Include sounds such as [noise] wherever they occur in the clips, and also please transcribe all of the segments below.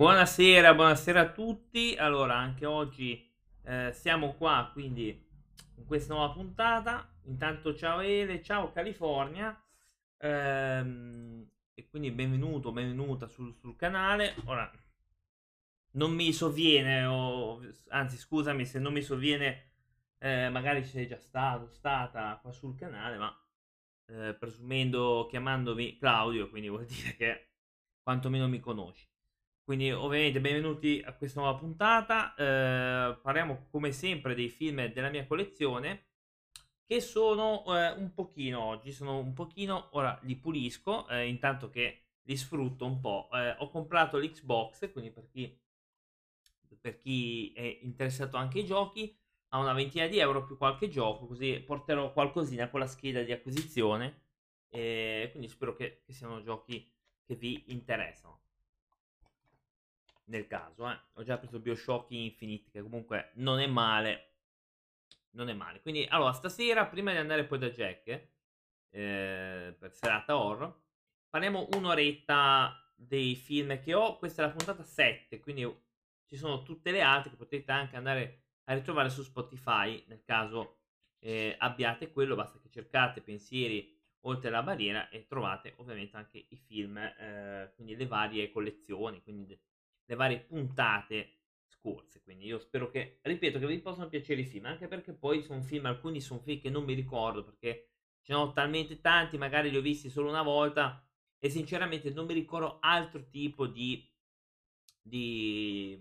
Buonasera, buonasera a tutti. Allora, anche oggi eh, siamo qua, quindi in questa nuova puntata. Intanto ciao Ele, ciao California. Ehm, e quindi benvenuto, benvenuta sul, sul canale. Ora, non mi sovviene, o, anzi scusami se non mi sovviene, eh, magari sei già stato, stata qua sul canale, ma eh, presumendo chiamandomi Claudio, quindi vuol [laughs] dire che quantomeno mi conosci. Quindi ovviamente benvenuti a questa nuova puntata, eh, parliamo come sempre dei film della mia collezione che sono eh, un pochino oggi, sono un pochino, ora li pulisco eh, intanto che li sfrutto un po'. Eh, ho comprato l'Xbox, quindi per chi, per chi è interessato anche ai giochi, a una ventina di euro più qualche gioco, così porterò qualcosina con la scheda di acquisizione. E quindi spero che, che siano giochi che vi interessano nel caso, eh. ho già preso Bioshock Infinite, che comunque non è male. Non è male. Quindi, allora, stasera, prima di andare poi da Jack, eh, per serata horror, faremo un'oretta dei film che ho. Questa è la puntata 7, quindi ci sono tutte le altre che potete anche andare a ritrovare su Spotify, nel caso eh, abbiate quello, basta che cercate pensieri oltre la barriera e trovate ovviamente anche i film, eh, quindi le varie collezioni, quindi le varie puntate scorse. Quindi io spero che, ripeto, che vi possano piacere i film, anche perché poi sono film, alcuni sono film che non mi ricordo perché ce ne ho talmente tanti, magari li ho visti solo una volta e sinceramente non mi ricordo altro tipo di, di,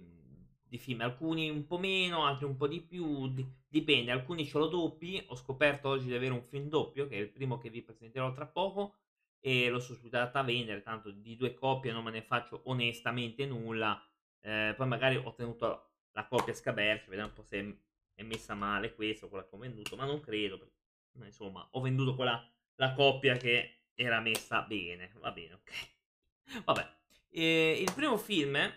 di film, alcuni un po' meno, altri un po' di più, di, dipende, alcuni ce l'ho doppi, ho scoperto oggi di avere un film doppio, che è il primo che vi presenterò tra poco, e l'ho subito a vendere, tanto di due coppie non me ne faccio onestamente nulla. Eh, poi magari ho tenuto la coppia scabercia, vediamo un po' se è messa male questo, quella che ho venduto, ma non credo, perché, insomma, ho venduto quella, la coppia che era messa bene, va bene, ok. [laughs] Vabbè, eh, il primo film è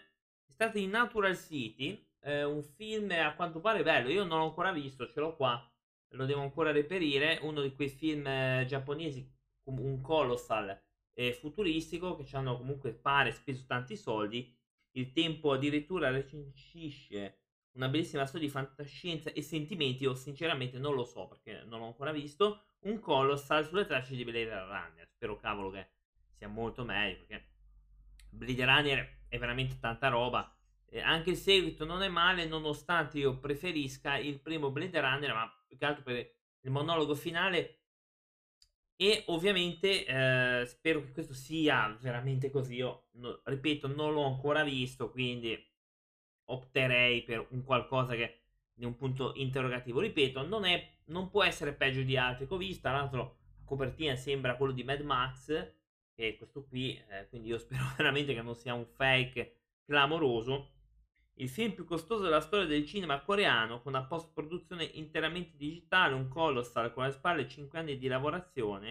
stato in Natural City, eh, un film a quanto pare bello, io non l'ho ancora visto, ce l'ho qua, lo devo ancora reperire, uno di quei film eh, giapponesi un colossal eh, futuristico che ci hanno comunque pare speso tanti soldi. Il tempo addirittura recensisce una bellissima storia di fantascienza e sentimenti. Io sinceramente non lo so perché non l'ho ancora visto. Un colossal sulle tracce di Blade Runner. Spero cavolo che sia molto meglio perché Blade Runner è veramente tanta roba. Anche il seguito non è male, nonostante io preferisca il primo Blade Runner, ma più che altro per il monologo finale e ovviamente eh, spero che questo sia veramente così. Io, no, ripeto, non l'ho ancora visto, quindi opterei per un qualcosa che di un punto interrogativo. Ripeto, non, è, non può essere peggio di altri che ho visto. Tra l'altro, la copertina sembra quello di Mad Max, che è questo qui. Eh, quindi io [laughs] spero veramente che non sia un fake clamoroso. Il film più costoso della storia del cinema coreano, con una post-produzione interamente digitale, un colossal con alle spalle 5 anni di lavorazione.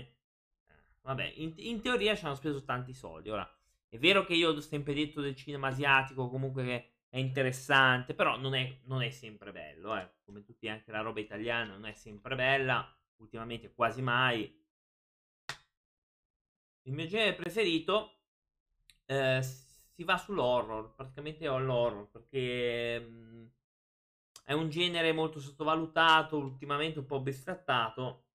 Eh, vabbè, in, in, teoria ci hanno speso tanti soldi. Ora, è vero che io ho sempre detto del cinema asiatico, comunque che è interessante, però non è, non è sempre bello, eh. come tutti anche la roba italiana non è sempre bella, ultimamente quasi mai. Il mio genere preferito eh, si va sull'horror, praticamente ho l'horror, perché mh, mm, è un genere molto sottovalutato, ultimamente un po' bistrattato,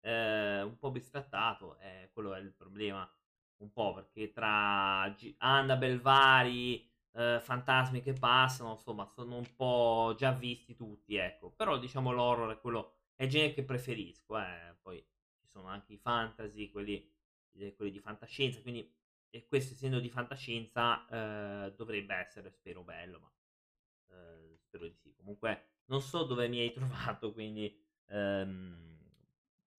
eh, un po' bistrattato, eh, quello è il problema, un po' perché tra G- Annabelle vari, eh, fantasmi che passano, insomma, sono un po' già visti tutti, ecco, però diciamo l'horror è quello, è il genere che preferisco, eh. poi ci sono anche i fantasy, quelli, eh, quelli di fantascienza, quindi e questo essendo di fantascienza eh, dovrebbe essere, spero, bello, ma eh, spero di sì. Comunque non so dove mi hai [laughs] trovato, quindi ehm,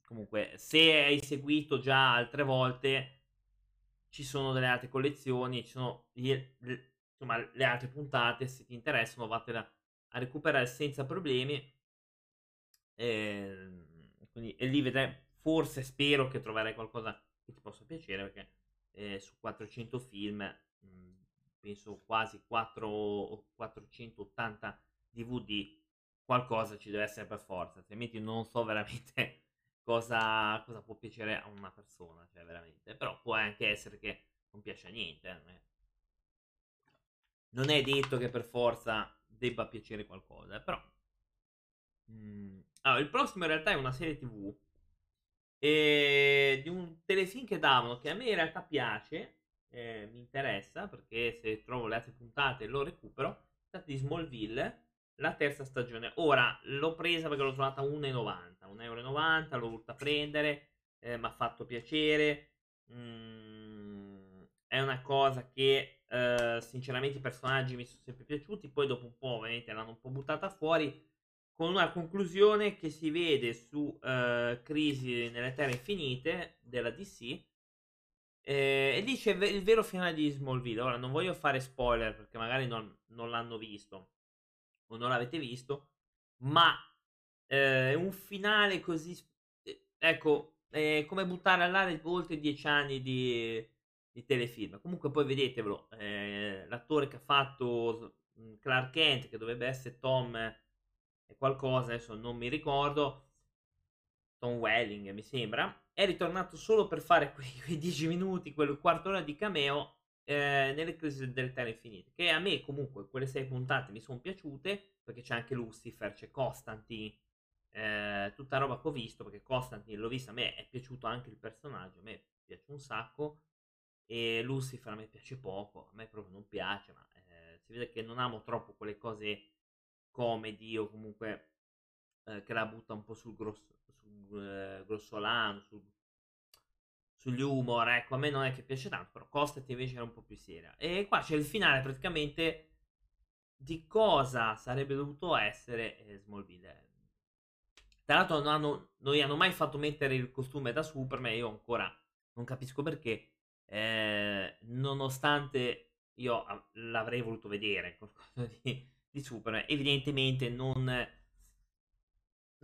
comunque se hai seguito già altre volte ci sono delle altre collezioni, ci sono gli, le, insomma, le altre puntate, se ti interessano vattene a recuperare senza problemi. E, ehm, quindi, e lì vedrai, forse spero che troverai qualcosa che ti possa piacere perché eh, su 400 film, mh, mhmm, penso quasi 4, 480 DVD, qualcosa ci deve essere per forza, altrimenti non so veramente [laughs] cosa, cosa può piacere a una persona, cioè veramente, però può anche essere che non piace a niente. Eh. non è detto che per forza debba piacere qualcosa, però... Mm. Allora, il prossimo in realtà è una serie tv e di un telefilm che davano che a me in realtà piace, eh, mi interessa perché se trovo le altre puntate lo recupero. È di Smallville, la terza stagione. Ora l'ho presa perché l'ho trovata 1,90. 1,90 l'ho voluta prendere, eh, mi ha fatto piacere. Mm, è una cosa che eh, sinceramente i personaggi mi sono sempre piaciuti. Poi dopo un po', ovviamente, l'hanno un po' buttata fuori con una conclusione che si vede su uh, Crisi nelle Terre Infinite della DC eh, e dice il vero finale di Smallville. Ora non voglio fare spoiler perché magari non, non l'hanno visto o non l'avete visto, ma eh, un finale così... Ecco, è come buttare all'aria oltre dieci anni di, di telefilm. Comunque poi vedetevelo, eh, l'attore che ha fatto Clark Kent, che dovrebbe essere Tom qualcosa, adesso non mi ricordo, Tom Welling mi sembra, è ritornato solo per fare [laughs] quei 10 minuti, quel quarto d'ora di cameo eh, nelle crisi del Terra Infinite, che a me comunque quelle 6 puntate mi sono piaciute, perché c'è anche Lucifer, c'è Constantine, eh, tutta roba che ho visto, perché Constantine l'ho visto, a me è piaciuto anche il personaggio, a me piace un sacco, e Lucifer a me piace poco, a me proprio non piace, ma eh, si vede che non amo troppo quelle cose comedy o comunque eh, che la butta un po' sul, grosso, sul eh, grossolano, sul, sugli humor. Ecco, a me non è che piace tanto, però Costet invece era un po' più seria. E qua c'è il finale praticamente di cosa sarebbe dovuto essere eh, Smallville. Tra l'altro non, hanno, non gli hanno mai fatto mettere il costume da Superman, io ancora non capisco perché. Eh, nonostante io l'avrei voluto vedere [laughs] qualcosa di, di Superman. Evidentemente non...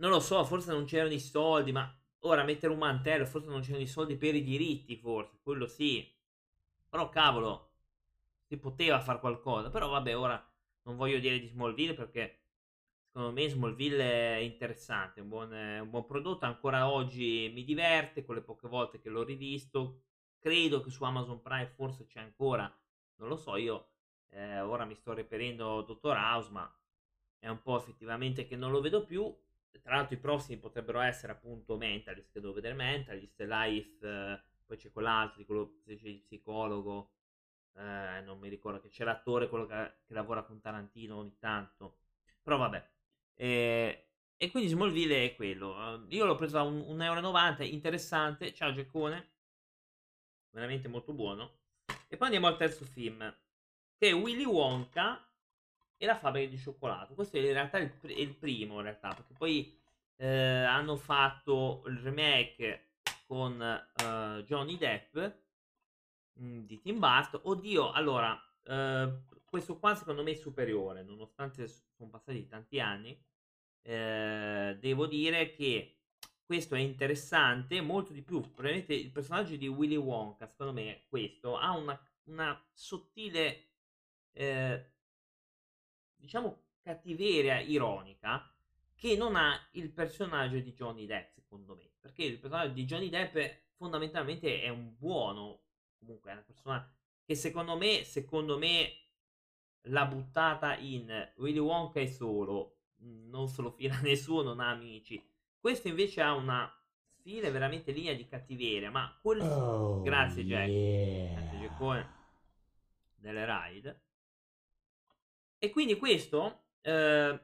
Non lo so, forse non c'erano i soldi, ma ora mettere un mantello, forse non c'erano i soldi per i diritti, forse, quello sì. Però cavolo, si poteva fare qualcosa. Però vabbè, ora non voglio dire di Smallville perché secondo me Smallville è interessante, un buon, un buon prodotto. Ancora oggi mi diverte, con le poche volte che l'ho rivisto. Credo che su Amazon Prime forse c'è ancora, non lo so, io eh, ora mi sto reperendo Dottor House, ma è un po' effettivamente che non lo vedo più. Tra l'altro i prossimi potrebbero essere appunto Mentalist, che devo vedere Mentalist, Life, eh, poi c'è quell'altro, quello di psicologo, eh, non mi ricordo che c'è l'attore, quello che, che, lavora con Tarantino ogni tanto. Però vabbè. Eh, e quindi Smallville è quello. io l'ho preso a 1,90€, interessante, ciao Geccone, veramente molto buono. E poi andiamo al terzo film che è Willy Wonka e la fabbrica di cioccolato. Questo è in realtà il, pr- il primo, in realtà, perché poi eh, hanno fatto il remake con uh, Johnny Depp mm, di Tim Burton. Oddio, allora, uh, questo qua secondo me è superiore, nonostante sono passati tanti anni. Eh, devo dire che questo è interessante molto di più. Probabilmente il personaggio di Willy Wonka, secondo me, questo ha una, una sottile eh, diciamo, cattiveria ironica che non ha il personaggio di Johnny Depp, secondo me. Perché il personaggio di Johnny Depp fondamentalmente è un buono, comunque è una persona che secondo me, secondo me l'ha buttata in Willy Wonka è solo, non se lo fila [laughs] nessuno, non ha amici. Questo invece ha una stile veramente linea di cattiveria, ma quel... Oh, Grazie Jack. Yeah. Grazie Jackone delle ride. E quindi questo, eh,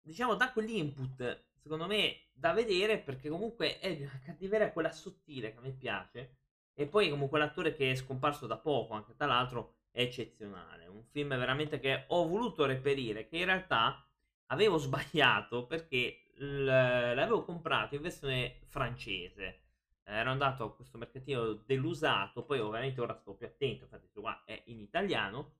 diciamo, dà quell'input, secondo me, da vedere perché comunque è una cattiveria quella sottile che a me piace. E poi comunque l'attore che è scomparso da poco, anche tra l'altro, è eccezionale. Un film veramente che ho voluto reperire, che in realtà avevo [laughs] sbagliato perché l'avevo comprato in versione francese. Ero andato a questo mercatino dell'usato, poi ovviamente ora sto più attento, infatti qua è in italiano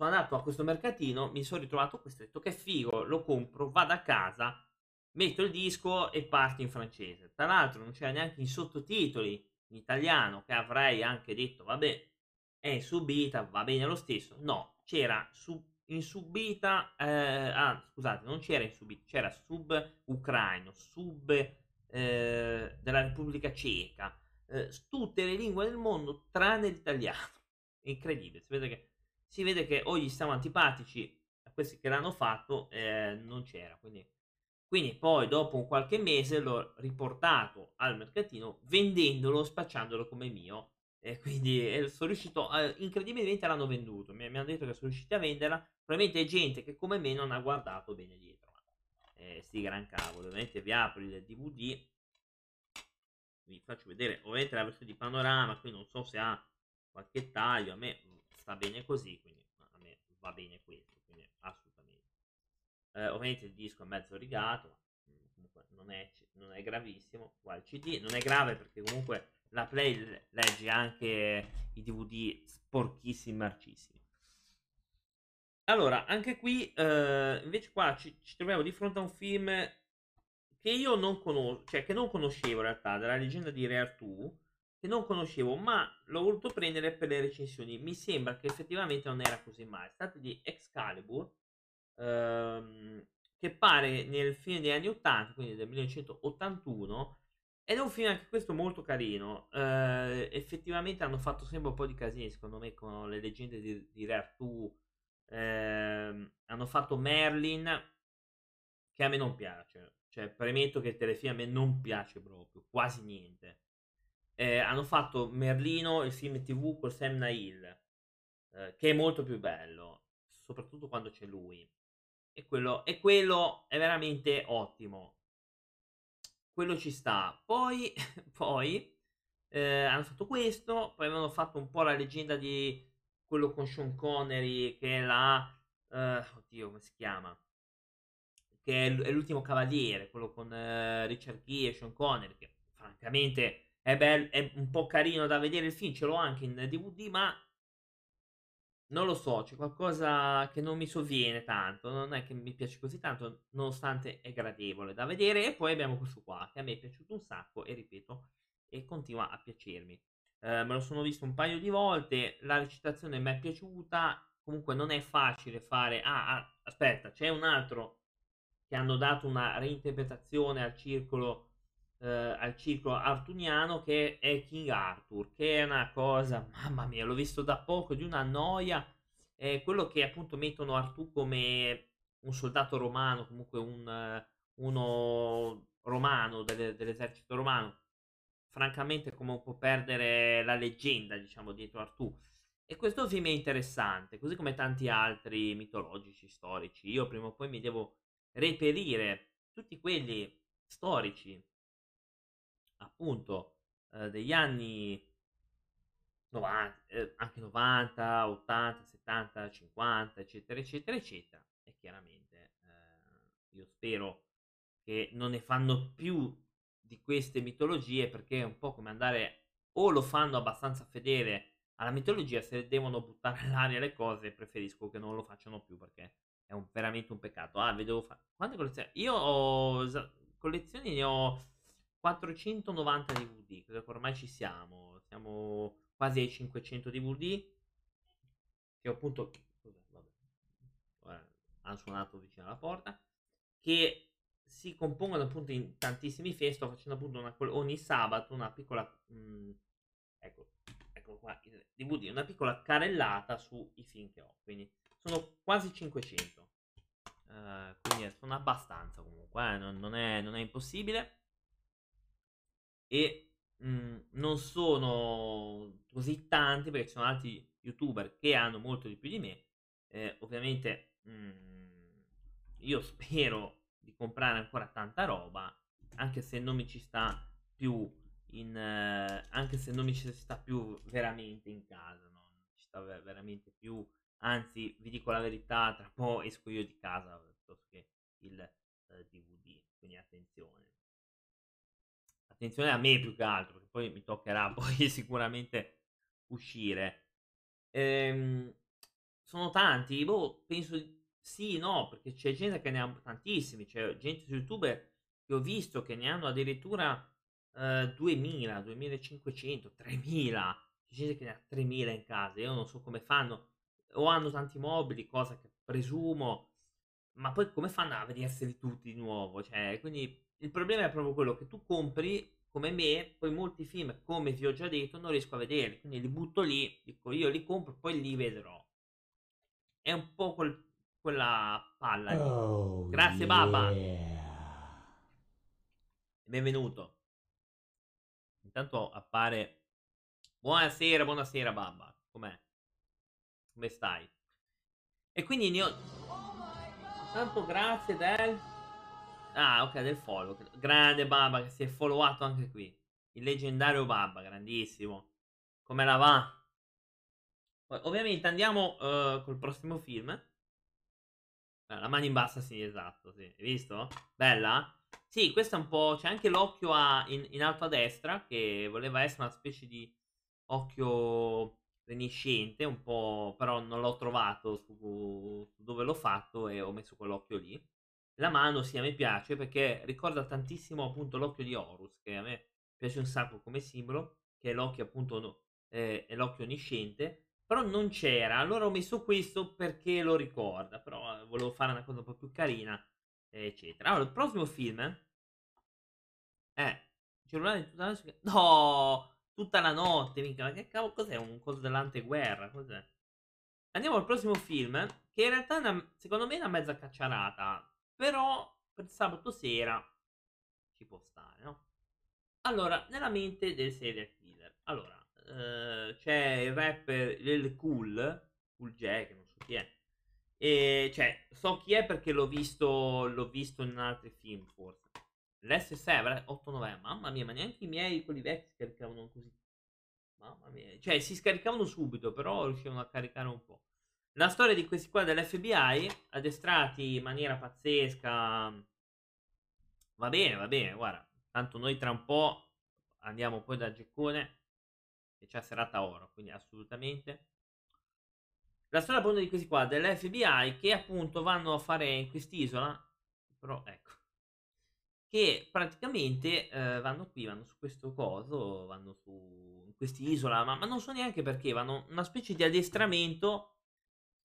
sono andato a questo mercatino, mi sono ritrovato questo, ho detto che figo, lo compro, vado a casa, metto il disco e parto in francese. Tra l'altro non c'era neanche i sottotitoli in italiano, che avrei anche detto, vabbè, è subita, va bene lo stesso. No, c'era su, in subita, eh, ah scusate, non c'era in subita, c'era sub ucraino, sub eh, della Repubblica Ceca, eh, tutte le lingue del mondo tranne l'italiano. [laughs] Incredibile, si vede che si vede che o gli stavano antipatici a questi che l'hanno fatto, eh, non c'era. Quindi, quindi poi dopo qualche mese l'ho riportato al mercatino vendendolo, spacciandolo come mio. E quindi eh, sono riuscito, a, incredibilmente l'hanno venduto. Mi, mi, hanno detto che sono riusciti a venderla. Probabilmente è gente che come me non ha guardato bene dietro. Eh, sti gran cavolo. Ovviamente vi apro il DVD. Vi faccio vedere ovviamente la versione di panorama. Qui non so se ha qualche taglio. A me sta bene così. Quindi a me va bene questo. Quindi assolutamente. Eh, ovviamente il disco è mezzo rigato. Ma mm, comunque non è, non è gravissimo. Qua il CD non è grave perché comunque la Play legge anche i DVD sporchissimi, marcissimi. Allora, anche qui, eh, invece qua ci, ci, troviamo di fronte a un film che io non conosco, cioè che non conoscevo in realtà, della leggenda di Re Artù, che non conoscevo, ma l'ho voluto prendere per le recensioni. Mi sembra che effettivamente non era così male. Tratta di Excalibur, ehm, che pare nel film degli anni 80, quindi del 1981, ed è un film anche questo molto carino. Uh, effettivamente hanno fatto sempre un po' di casini, secondo me, con le leggende di, di Re Artù. Uh, hanno fatto Merlin, che a me non piace. Cioè, premetto che il telefilm a me non piace proprio, quasi niente. Eh, hanno fatto Merlino, il film tv con Sam Neill, eh, che è molto più bello, soprattutto quando c'è lui. E quello, e quello è veramente ottimo quello ci sta. Poi, [laughs] poi eh, hanno fatto questo, poi avevano fatto un po' la leggenda di quello con Sean Connery, che è la... Uh, oddio, come si chiama? Che è, l'ultimo cavaliere, quello con uh, Richard Gere e Sean Connery, che francamente è, bel, è un po' carino da vedere il film, ce l'ho anche in DVD, ma non lo so, c'è qualcosa che non mi sovviene tanto, non è che mi piace così tanto, nonostante è gradevole da vedere. E poi abbiamo questo qua, che a me è piaciuto un sacco e ripeto, e continua a piacermi. Eh, me lo sono visto un paio di volte, la recitazione mi è piaciuta, comunque non è facile fare... Ah, ah aspetta, c'è un altro che hanno dato una reinterpretazione al circolo, eh, al circolo artuniano che è King Arthur, che è una cosa, [laughs] mamma mia, l'ho visto da poco, di una noia. È quello che appunto mettono Artù come un soldato romano, comunque un, uno romano delle, dell'esercito romano. Francamente, come può perdere la leggenda, diciamo, dietro Artù. E questo film è interessante, così come tanti altri mitologici, storici. Io prima o poi mi devo reperire tutti quelli storici appunto eh, degli anni 90, eh, anche 90, 80, 70, 50, eccetera, eccetera, eccetera. E chiaramente eh, io spero che non ne fanno più di queste mitologie perché è un po' come andare o lo fanno abbastanza fedele alla mitologia, se devono buttare [laughs] all'aria le cose preferisco che non lo facciano più perché è un, veramente un peccato. Ah, vedevo fare... Quante collezioni? Io ho... collezioni ne ho 490 DVD, credo che ormai ci siamo, siamo quasi ai 500 DVD, che appunto, vabbè, hanno suonato vicino alla porta, che si compongono appunto in tantissimi film, sto facendo appunto una, ogni sabato una piccola, mh, mm, ecco, ecco qua, il DVD, una piccola carellata sui film che ho, quindi sono quasi 500. Uh, eh, quindi sono abbastanza comunque, eh, non, non, è, non è impossibile e mh, mhmm, non sono così tanti perché ci sono altri youtuber che hanno molto di più di me. Eh, ovviamente mh, mhmm, io [laughs] spero di comprare ancora tanta roba, anche se non mi ci sta più in eh, anche se non mi ci sta più veramente in casa, no? non ci sta veramente più. Anzi, vi dico la verità, tra un [laughs] po' esco io di casa piuttosto che il eh, DVD, quindi attenzione attenzione a me più che altro, perché poi mi toccherà [laughs] poi sicuramente uscire. Ehm, sono tanti, boh, penso sì, no, perché c'è gente che ne ha tantissimi, c'è gente su YouTube che ho visto che ne hanno addirittura eh, 2000, 2500, 3000, c'è gente che ne ha 3000 in casa, io non so come fanno, o hanno tanti mobili, cosa che presumo, ma poi come fanno a vederseli tutti di nuovo? Cioè, quindi il problema è proprio quello che tu compri come me, poi molti film, come vi ho già detto, non riesco a vederli, quindi li butto lì, dico io li compro, poi li vedrò. è un po' quel, quella palla. Oh, Grazie, Baba. yeah. Benvenuto. Intanto appare. Buonasera, buonasera, Babba. Com'è? Come stai? E quindi ne ho. Tanto grazie del. Ah, ok, del follow. Grande Babba che si è followato anche qui. Il leggendario Babba, grandissimo. Come la va? Ovviamente andiamo uh, col prossimo film. Eh, La mano in basso, sì, esatto, sì. Hai visto? Bella? Sì, questo è un po'. C'è anche l'occhio in, in alto a destra, che voleva essere una specie di occhio reniscente, un po'. Però non l'ho trovato su, su dove l'ho fatto e ho messo quell'occhio lì. La mano, sì, a me piace perché ricorda tantissimo appunto l'occhio di Horus, che a me piace un sacco come simbolo, che è l'occhio appunto, no- eh, è l'occhio onnisciente. Però non c'era, allora ho messo questo perché lo ricorda, però eh, volevo fare una cosa un po' più carina, eccetera. Allora, il prossimo film è cellulare tutta la notte. No, tutta la notte, mica, ma che cavolo, cos'è un coso dell'anteguerra? Cos'è? Andiamo al prossimo film, che in realtà una- secondo me è una mezza cacciarata, però per sabato sera ci può stare, no? Allora, nella mente del serial killer. Allora, eh, c'è il rapper il Cool, Cool Jack, non so chi è. E cioè, so chi è perché l'ho visto, l'ho visto in altri film, forse. L'S7, 8 novembre, mamma mia, ma neanche i miei, quelli vecchi, si caricavano così. Mamma mia, cioè si scaricavano subito, però riuscivano a caricare un po'. La storia di questi qua dell'FBI, addestrati in maniera pazzesca. Va bene, va bene, guarda. Tanto noi tra un po' andiamo poi da Geccone, che c'ha serata oro, quindi assolutamente. La storia appunto di questi qua dell'FBI che appunto vanno a fare in quest'isola, però ecco, che praticamente eh, vanno qui, vanno su questo coso, vanno su quest'isola, ma, ma non so neanche perché, vanno una specie di addestramento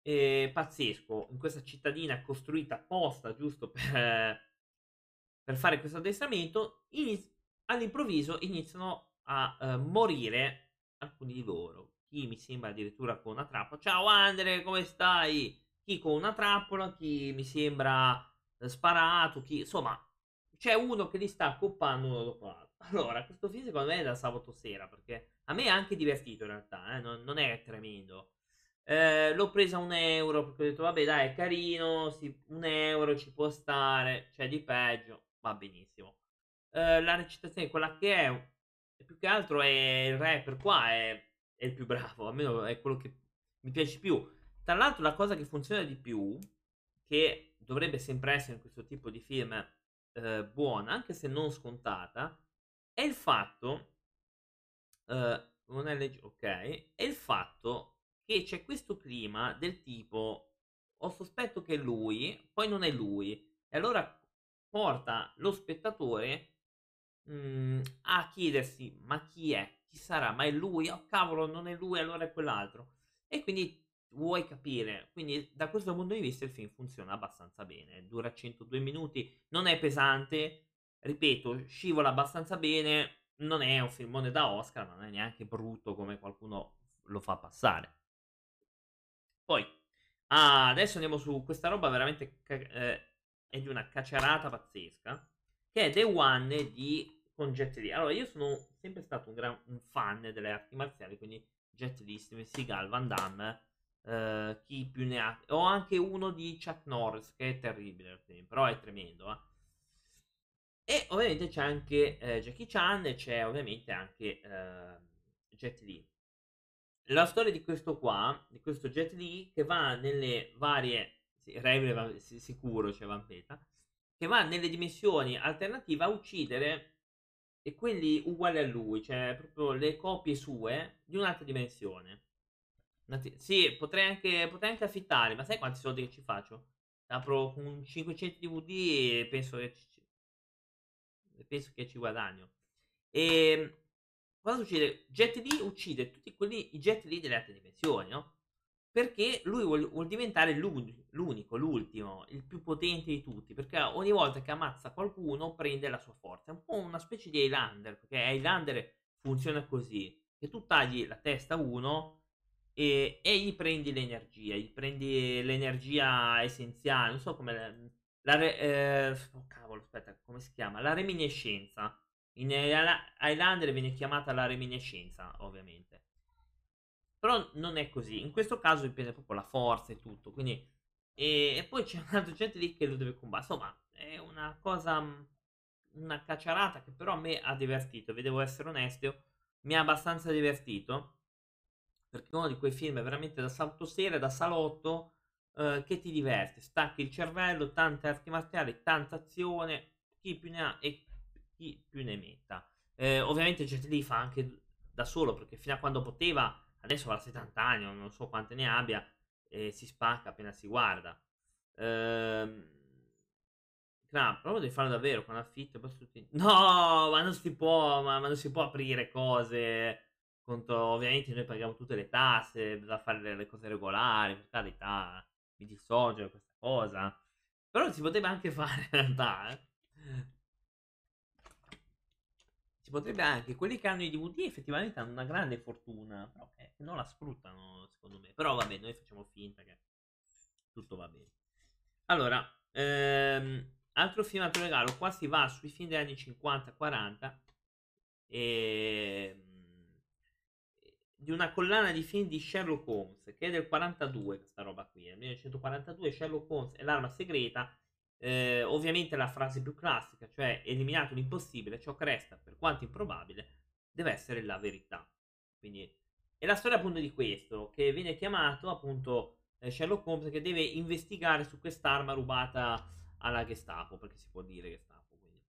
eh, pazzesco in questa cittadina costruita apposta giusto [laughs] per, per fare questo addestramento, iniz- all'improvviso iniziano a eh, morire alcuni di loro. Chi mi sembra addirittura con una trappola. Ciao Andre, come stai? Chi con una trappola, chi mi sembra eh, sparato, chi insomma c'è uno che li sta accoppando uno dopo l'altro. [laughs] Allora, questo film secondo me è da sabato sera perché a me è anche divertito in realtà, eh, non, non è tremendo. Eh, l'ho presa un euro perché ho detto vabbè dai è carino, sì, un euro ci può stare, c'è di peggio, va benissimo. Eh, la recitazione, quella che è, più che altro è il rapper qua, è, è il più bravo, almeno è quello che mi piace più. Tra l'altro la cosa che funziona di più, che dovrebbe sempre essere in questo tipo di film eh, buona, anche se non scontata, è il fatto, eh, non è legge, ok, è il fatto che c'è questo clima del tipo, ho sospetto che è lui, poi non è lui, e allora porta lo spettatore mm, a chiedersi, ma chi è? Chi sarà? Ma è lui? Oh cavolo, non è lui, allora è quell'altro. E quindi vuoi capire. Quindi da questo punto di vista il film funziona abbastanza bene. Dura 102 minuti, non è pesante, ripeto, scivola abbastanza bene. Non è un filmone da Oscar, ma non è neanche brutto come qualcuno lo fa passare. Poi, ah, adesso andiamo su questa roba veramente eh, è di una cacciarata pazzesca, che è The One di con Jet Li. Allora, io sono sempre stato un, gran, un fan delle arti marziali, quindi Jet Li, Steven Seagal, Van Damme, eh, chi più ne ha. Ho anche uno di Chuck Norris, che è terribile, però è tremendo, eh. E ovviamente c'è anche eh, Jackie Chan e c'è ovviamente anche eh, Jet Li. La storia di questo qua, di questo Jet Li, che va nelle varie, sì, sì, sicuro c'è Vampeta, che va nelle dimensioni alternative a uccidere e quelli uguali a lui, cioè proprio le copie sue di un'altra dimensione. Sì, potrei anche, potrei anche affittare, ma sai quanti soldi che ci faccio? Apro con 500 DVD e penso che ci, penso che ci guadagno. E cosa succede? Jet Li uccide tutti quelli, i Jet Li delle altre dimensioni, no? Perché lui vuol, vuol diventare l'uni- l'unico, l'ultimo, il più potente di tutti. Perché ogni volta che ammazza qualcuno prende la sua forza. È un po' una specie di Highlander. Perché Highlander funziona così: che tu tagli la testa a uno e, e gli prendi l'energia, gli prendi l'energia essenziale, non so come... La, la eh, oh cavolo, aspetta, come si chiama? La reminiscenza. In Highlander viene chiamata la reminiscenza, ovviamente. Però non è così. In questo caso dipende proprio la forza e tutto. Quindi... E, e poi c'è [laughs] un altro gente lì che lo deve combattere. Insomma, è una cosa... Una cacciarata che però a me ha divertito. Vi devo essere onesto. Mi ha abbastanza divertito perché è uno di quei film veramente da salottoseria, da salotto, eh, che ti diverte, stacchi il cervello, tante arti marziali, tanta azione, chi più ne ha e chi più ne metta. Eh, ovviamente Jet Li fa anche da solo, perché fino a quando poteva, adesso ha 70 anni, non so quante ne abbia, e si spacca appena si guarda. Ehm... No, però devi farlo davvero con affitto. Tutti... [laughs] No, ma non si può, ma, ma non si può aprire cose Conto, ovviamente noi paghiamo tutte le tasse, bisogna fare le cose regolari, per carità, mi dissocio da questa cosa. Però si potrebbe anche [laughs] fare in realtà, eh. Potrebbe anche, quelli che hanno i DVD effettivamente hanno una grande fortuna, però che non la sfruttano secondo me. Però vabbè, noi facciamo finta che tutto va bene. Allora, ehm, altro film altro regalo, qua si va sui film degli anni 50-40 e ehm, di una collana di film di Sherlock Holmes, che è del 42, questa roba qui, nel 1942 Sherlock Holmes e l'arma segreta, eh, ovviamente la frase più classica, cioè eliminato l'impossibile, ciò che resta, per quanto improbabile, deve essere la verità. Quindi è la storia appunto di questo, che viene chiamato appunto eh, Sherlock Holmes che deve investigare su quest'arma rubata alla Gestapo, perché si può dire Gestapo, quindi.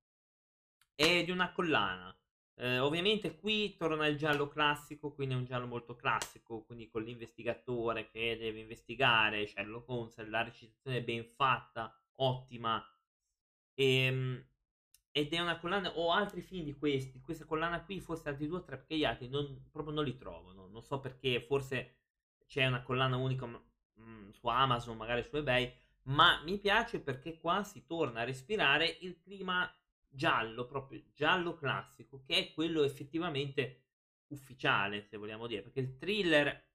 È di una collana eh, ovviamente qui torna il giallo classico, quindi è un giallo molto classico, quindi con l'investigatore che deve investigare, Sherlock Holmes, la recitazione ben fatta, ottima. E, ehm, ed è una collana, ho altri film di questi, questa collana qui, forse altri due o tre, perché gli altri non, proprio non li trovo, no? non so perché, forse c'è una collana unica mh, su Amazon, magari su eBay, ma mi piace perché qua si torna a respirare il clima giallo, proprio giallo classico, che è quello effettivamente ufficiale, se vogliamo dire, perché il thriller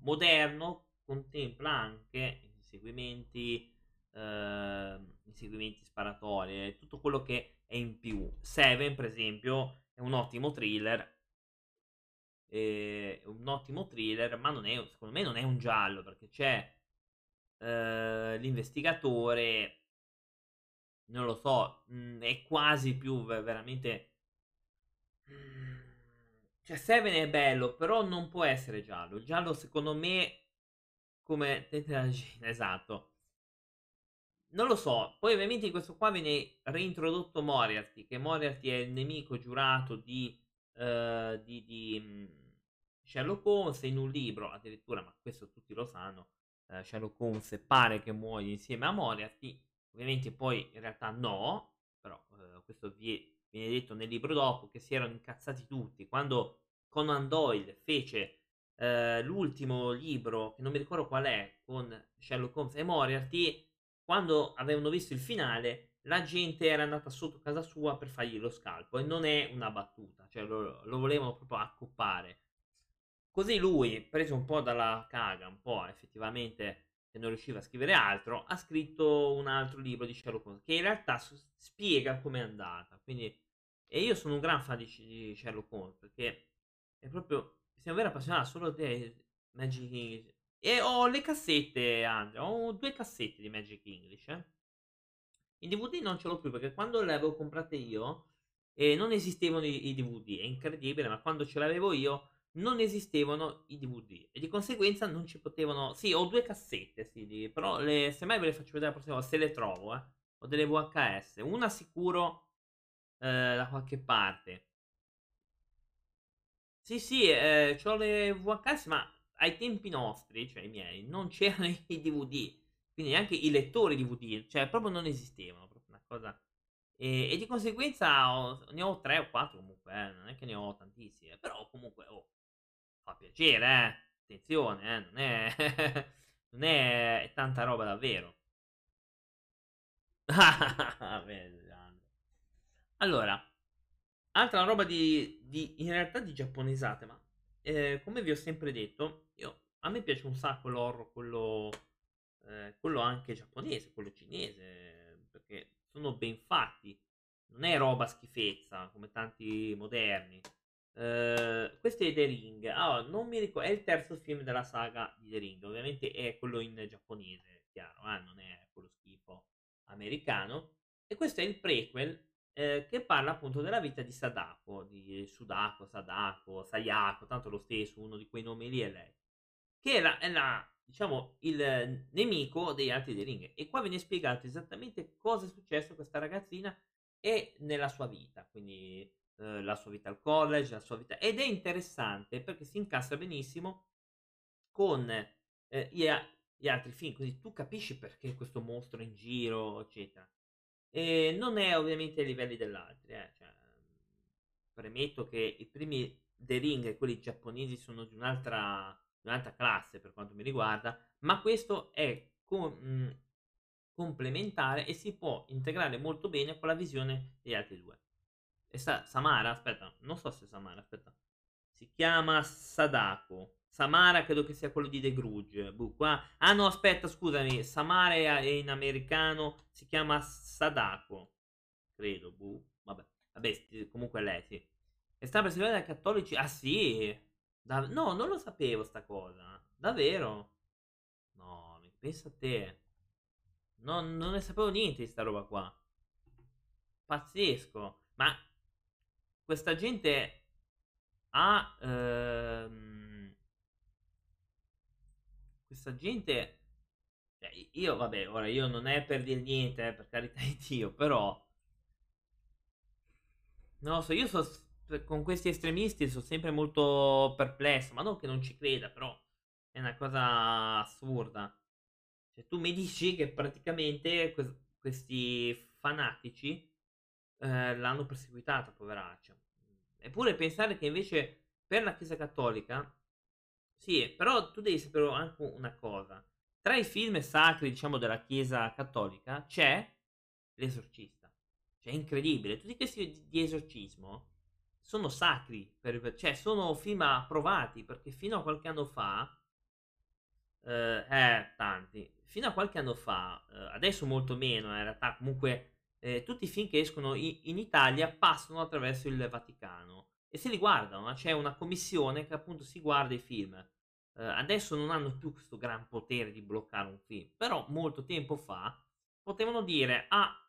moderno contempla anche inseguimenti, eh, inseguimenti sparatori, tutto quello che è in più. Seven, per esempio, è un ottimo thriller. È un ottimo thriller, ma non è, secondo me non è un giallo perché c'è eh, l'investigatore non lo so, mh, mhmm, è quasi più veramente... Cioè, Seven è bello, però non può essere giallo. Il giallo, secondo me, come [laughs] esatto. Non lo so. Poi, ovviamente, in questo qua viene reintrodotto Moriarty, che Moriarty è il nemico giurato di, uh, di, di um, Sherlock Holmes in un libro, addirittura, ma questo tutti lo sanno. Uh, Sherlock Holmes pare che muoia insieme a Moriarty Ovviamente poi in realtà no, però eh, questo vi, viene detto nel libro dopo che si erano incazzati tutti. Quando Conan Doyle fece l'ultimo libro, che non mi ricordo qual è, con Sherlock Holmes e Moriarty, quando avevano visto il finale, la gente era andata sotto casa sua per fargli lo scalpo e non è una battuta, cioè lo, lo volevano proprio accoppare. Così lui, preso un po' dalla caga, un po' effettivamente che non riusciva a scrivere altro, ha scritto un altro libro di Sherlock Holmes che in realtà spiega com'è andata. Quindi, e io sono un gran fan di, di Sherlock Holmes perché è proprio, siamo vero appassionati solo di Magic. E ho le cassette, Andrea, ho due cassette di Magic English. Eh. I DVD non ce l'ho più perché quando le avevo comprate io eh, non esistevano i, i DVD, è incredibile, ma quando ce l'avevo io non esistevano i DVD e di conseguenza non ci potevano... Sì, ho due cassette, sì, però le... semmai ve le faccio vedere la prossima volta, se le trovo, eh. Ho delle VHS, una sicuro eh, da qualche parte. Sì, sì, eh, ho le VHS, ma ai tempi nostri, cioè i miei, non c'erano [laughs] i DVD, quindi neanche i lettori DVD, cioè proprio non esistevano, proprio una cosa... E, e di conseguenza ho, ne ho tre o quattro comunque, eh, non è che ne ho tantissime, però comunque... Oh, fa piacere, eh. Attenzione, eh. Non è... [laughs] non è... è tanta roba davvero. [laughs] allora, altra roba di, di, in realtà di giapponesate, ma eh, come vi ho sempre detto, a me piace un sacco l'horror, quello, eh, quello anche giapponese, quello cinese, perché sono ben fatti. Non è roba schifezza come tanti moderni. Uh, questo è The Ring. Allora, non mi ricordo. È il terzo film della saga di The Ring. Ovviamente è quello in giapponese, chiaro, eh? non è quello schifo americano. E questo è il prequel eh, che parla appunto della vita di Sadako, di Sudako, Sadako, Sayako, tanto lo stesso, uno di quei nomi lì è lei. Che è la, diciamo, il nemico degli altri The Ring. E qua viene spiegato esattamente cosa è successo a questa ragazzina e nella sua vita. Quindi eh, la sua vita al college, la sua vita... Ed è interessante perché si incassa benissimo con eh, gli, gli, altri film, così tu capisci perché questo mostro in giro, eccetera. E non è ovviamente ai livelli dell'altro, eh. cioè, premetto che i primi The Ring quelli giapponesi sono di un'altra, un'altra classe per quanto mi riguarda, ma questo è con, mh, complementare e si può integrare molto bene con la visione degli altri due. E sa- Samara, aspetta, non so se Samara, aspetta. Si chiama Sadako. Samara credo che sia quello di The Grudge. Buh, qua... Ah no, aspetta, scusami. Samara è in americano, si chiama Sadako. Credo, buh. Vabbè, vabbè comunque lei, sì. È stata perseguita dai cattolici? Ah sì? Da... No, non lo sapevo sta cosa. Davvero? No, pensa a te. No, non ne sapevo niente di sta roba qua. Pazzesco. Ma questa gente ha... Ehm, questa gente... Cioè, io, vabbè, ora io non è per dire niente, eh, per carità di Dio, però... Non lo so, io so, con questi estremisti sono sempre molto perplesso, ma non che non ci creda, però è una cosa assurda. Cioè, tu mi dici che praticamente que- questi fanatici eh, l'hanno perseguitata, poveraccia. Eppure pensare che invece per la Chiesa Cattolica, sì, però tu devi sapere anche una cosa. Tra i film sacri, diciamo, della Chiesa Cattolica c'è l'esorcista. Cioè, è incredibile. Tutti questi di esorcismo sono sacri, per, cioè sono film approvati, perché fino a qualche anno fa, eh, eh tanti, fino a qualche anno fa, eh, adesso molto meno, in realtà comunque eh, tutti i film che escono in, in, Italia passano attraverso il Vaticano e se li guardano, c'è una commissione che appunto si guarda i film. Eh, adesso non hanno più questo gran potere di bloccare un film, però molto tempo fa potevano dire, ah,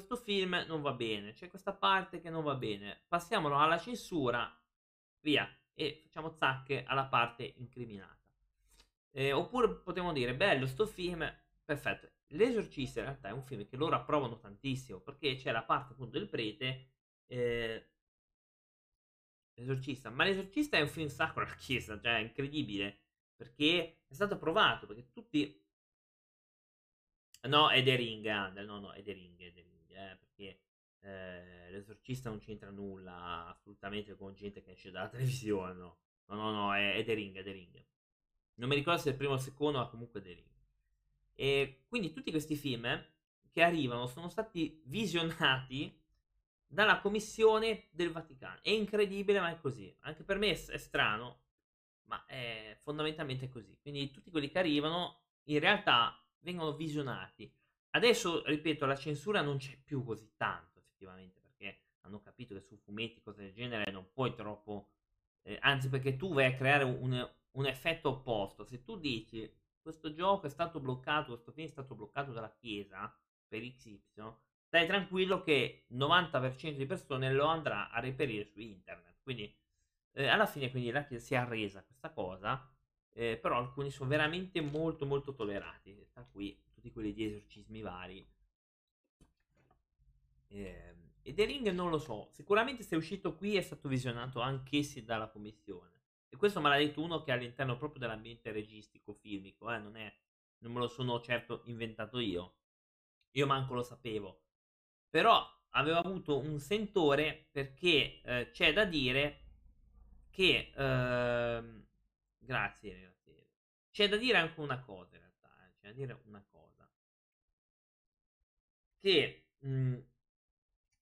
questo film non va bene, c'è questa parte che non va bene, passiamolo alla censura, via, e facciamo zacche alla parte incriminata. Eh, oppure potremmo dire, bello sto film, perfetto, L'esorcista in realtà è un film che loro approvano tantissimo perché c'è la parte appunto del prete. Eh, l'esorcista, ma l'esorcista è un film sacro alla chiesa, cioè è incredibile perché è stato approvato perché tutti. No, è The Ring, Andel, no, no, è The Ring, è The Ring, eh, perché eh, l'esorcista non c'entra nulla assolutamente con gente che esce dalla [laughs] televisione, no, no, no, no è, è The Ring, è The Ring. Non mi ricordo se è il primo o il secondo, ma comunque The Ring. E quindi tutti questi film che arrivano sono stati visionati dalla commissione del Vaticano. È incredibile, ma è così. Anche per me è, è strano, ma è fondamentalmente così. Quindi tutti quelli che arrivano in realtà vengono visionati. Adesso, ripeto, la censura non c'è più così tanto, effettivamente, perché hanno capito che su fumetti, cose del genere, non puoi troppo... Eh, anzi, perché tu vai a creare un, un effetto opposto. Se tu dici questo gioco è stato bloccato, questo film è stato bloccato dalla Chiesa per XY, stai tranquillo che il 90% di persone lo andrà a reperire su internet. Quindi eh, alla fine quindi la Chiesa si è arresa a questa cosa, eh, però alcuni sono veramente molto molto tollerati, tra cui tutti quelli di esorcismi vari. Eh, e The Ring non lo so, sicuramente se è uscito qui è stato visionato anch'essi dalla commissione. E questo me l'ha detto uno che è all'interno proprio dell'ambiente registico, filmico, eh, non, è, non me lo sono certo inventato io. Io manco lo sapevo. Però avevo avuto un sentore perché eh, c'è da dire che... Eh, grazie, grazie. C'è da dire anche una cosa in realtà, eh, c'è da dire una cosa. Che mh, mm,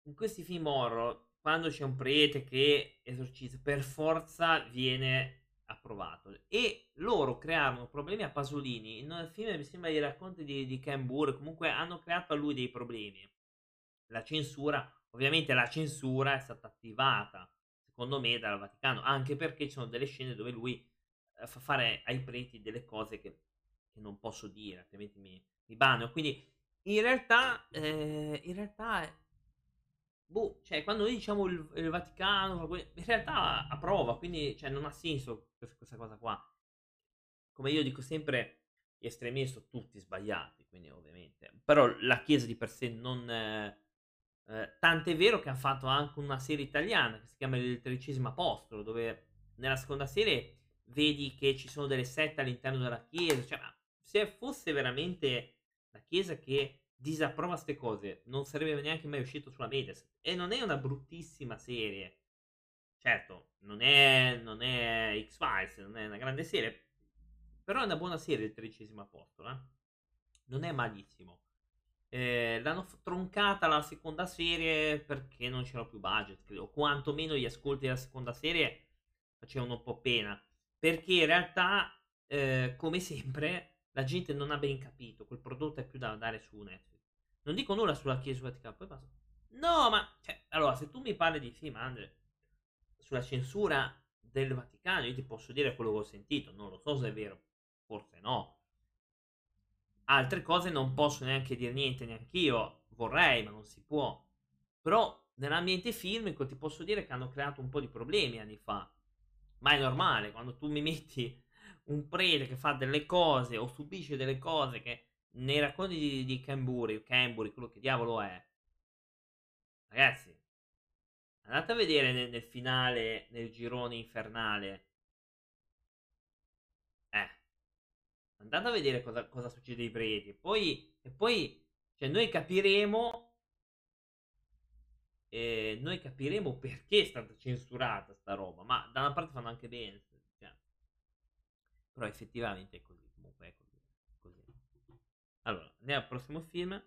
in questi film horror quando c'è un prete che esorcizza, per forza viene approvato. E loro crearono problemi a Pasolini. Nel film mi sembra i racconti di, di Ken Burr. Comunque hanno creato a lui dei problemi. La censura, ovviamente la censura è stata attivata, secondo me, dal Vaticano. Anche perché ci sono delle scene dove lui eh, fa fare ai preti delle cose che, che non posso dire, altrimenti mi, mi banno. Quindi in realtà, eh, in realtà boh, cioè, quando noi diciamo il, il Vaticano, in realtà approva, quindi cioè, non ha senso questa, cosa qua. Come io dico sempre, gli estremisti sono tutti sbagliati, quindi ovviamente. Però la Chiesa di per sé non... Eh, eh, tant'è vero che ha fatto anche una serie italiana che si chiama Il Tredicesimo Apostolo, dove nella seconda serie vedi che ci sono delle sette all'interno della Chiesa. Cioè, se fosse veramente la Chiesa che disapprova queste cose, non sarebbe neanche mai uscito sulla Mediaset. E non è una bruttissima serie. Certo, non è, non è X-Files, non è una grande serie. Però è una buona serie il tredicesimo apostolo. Eh? Non è malissimo. Eh, l'hanno f- troncata la seconda serie perché non c'era più budget, credo. Quantomeno gli ascolti della seconda serie facevano un po' pena. Perché in realtà, eh, come [laughs] sempre, la gente non ha ben capito, quel prodotto è più da andare su Netflix. Non dico nulla sulla Chiesa Vaticana, poi passo. No, ma cioè, allora, se tu mi parli di film, Andre, sulla censura del Vaticano, io ti posso dire quello che ho sentito, non lo so se è vero, forse no. Altre cose non posso neanche dire niente, neanche io vorrei, ma non si può. Però nell'ambiente film ti posso dire che hanno creato un po' di problemi anni fa. Ma è normale, quando tu mi metti un prete che fa delle cose o subisce delle cose che nei racconti di, di Camburi, Camburi, quello che diavolo è. Ragazzi, andate a vedere nel, nel finale, nel girone infernale. Eh, andate a vedere cosa, cosa succede ai preti. Poi, e poi, cioè, noi capiremo. E noi capiremo perché è stata censurata sta roba. Ma da una parte fanno anche bene. Però effettivamente è così, comunque è così. così. Allora, andiamo al prossimo film.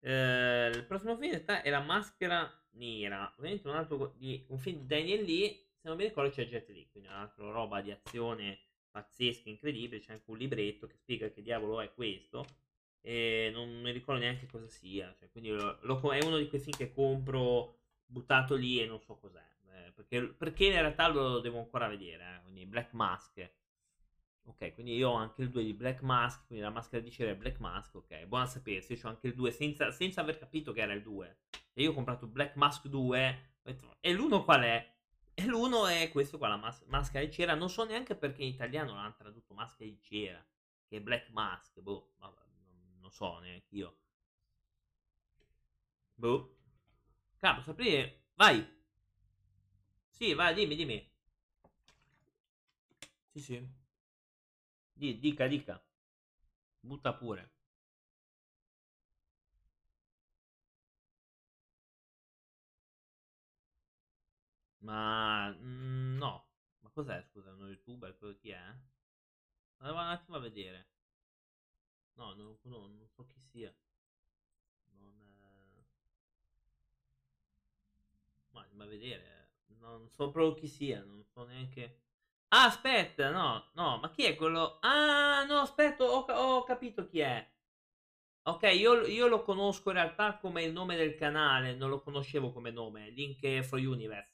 Eh, il prossimo film è La maschera nera. Ovviamente un altro di, un film di Daniel Lee. Se non mi ricordo c'è Jet Li, quindi un'altra roba di azione pazzesca, incredibile. C'è anche un libretto che spiega che diavolo è questo. E non mi ricordo neanche cosa sia. Cioè, quindi lo, lo, è uno di quei film che compro buttato lì e non so cos'è. Eh, perché, perché, in realtà lo devo ancora vedere. Eh, quindi Black Mask Ok, quindi io ho anche il 2 di Black Mask, quindi la maschera di cera è Black Mask, ok, buona sapersi, io ho anche il 2 senza, senza, aver capito che era il 2. E io ho comprato Black Mask 2, e l'1 qual è? E l'1 è questo qua, la mas- maschera di cera, non so neanche perché in italiano l'hanno tradotto maschera di cera, che è Black Mask, boh, ma non, non so neanche io. Boh. Capo, sapere, vai. Sì, vai, dimmi, dimmi. Sì, sì. Dica, dica. Butta pure. Ma mm, no. Ma cos'è, scusa, uno youtuber? Quello chi è? Vado un attimo a vedere. No, non, no, non so chi sia. Non... Eh... Ma, ma a vedere. Non so proprio chi sia, non so neanche... Ah, aspetta, no, no, ma chi è quello? Ah, no, aspetta, ho, ho capito chi è. Ok, io, io, lo conosco in realtà come il nome del canale, non lo conoscevo come nome, Link for Universe.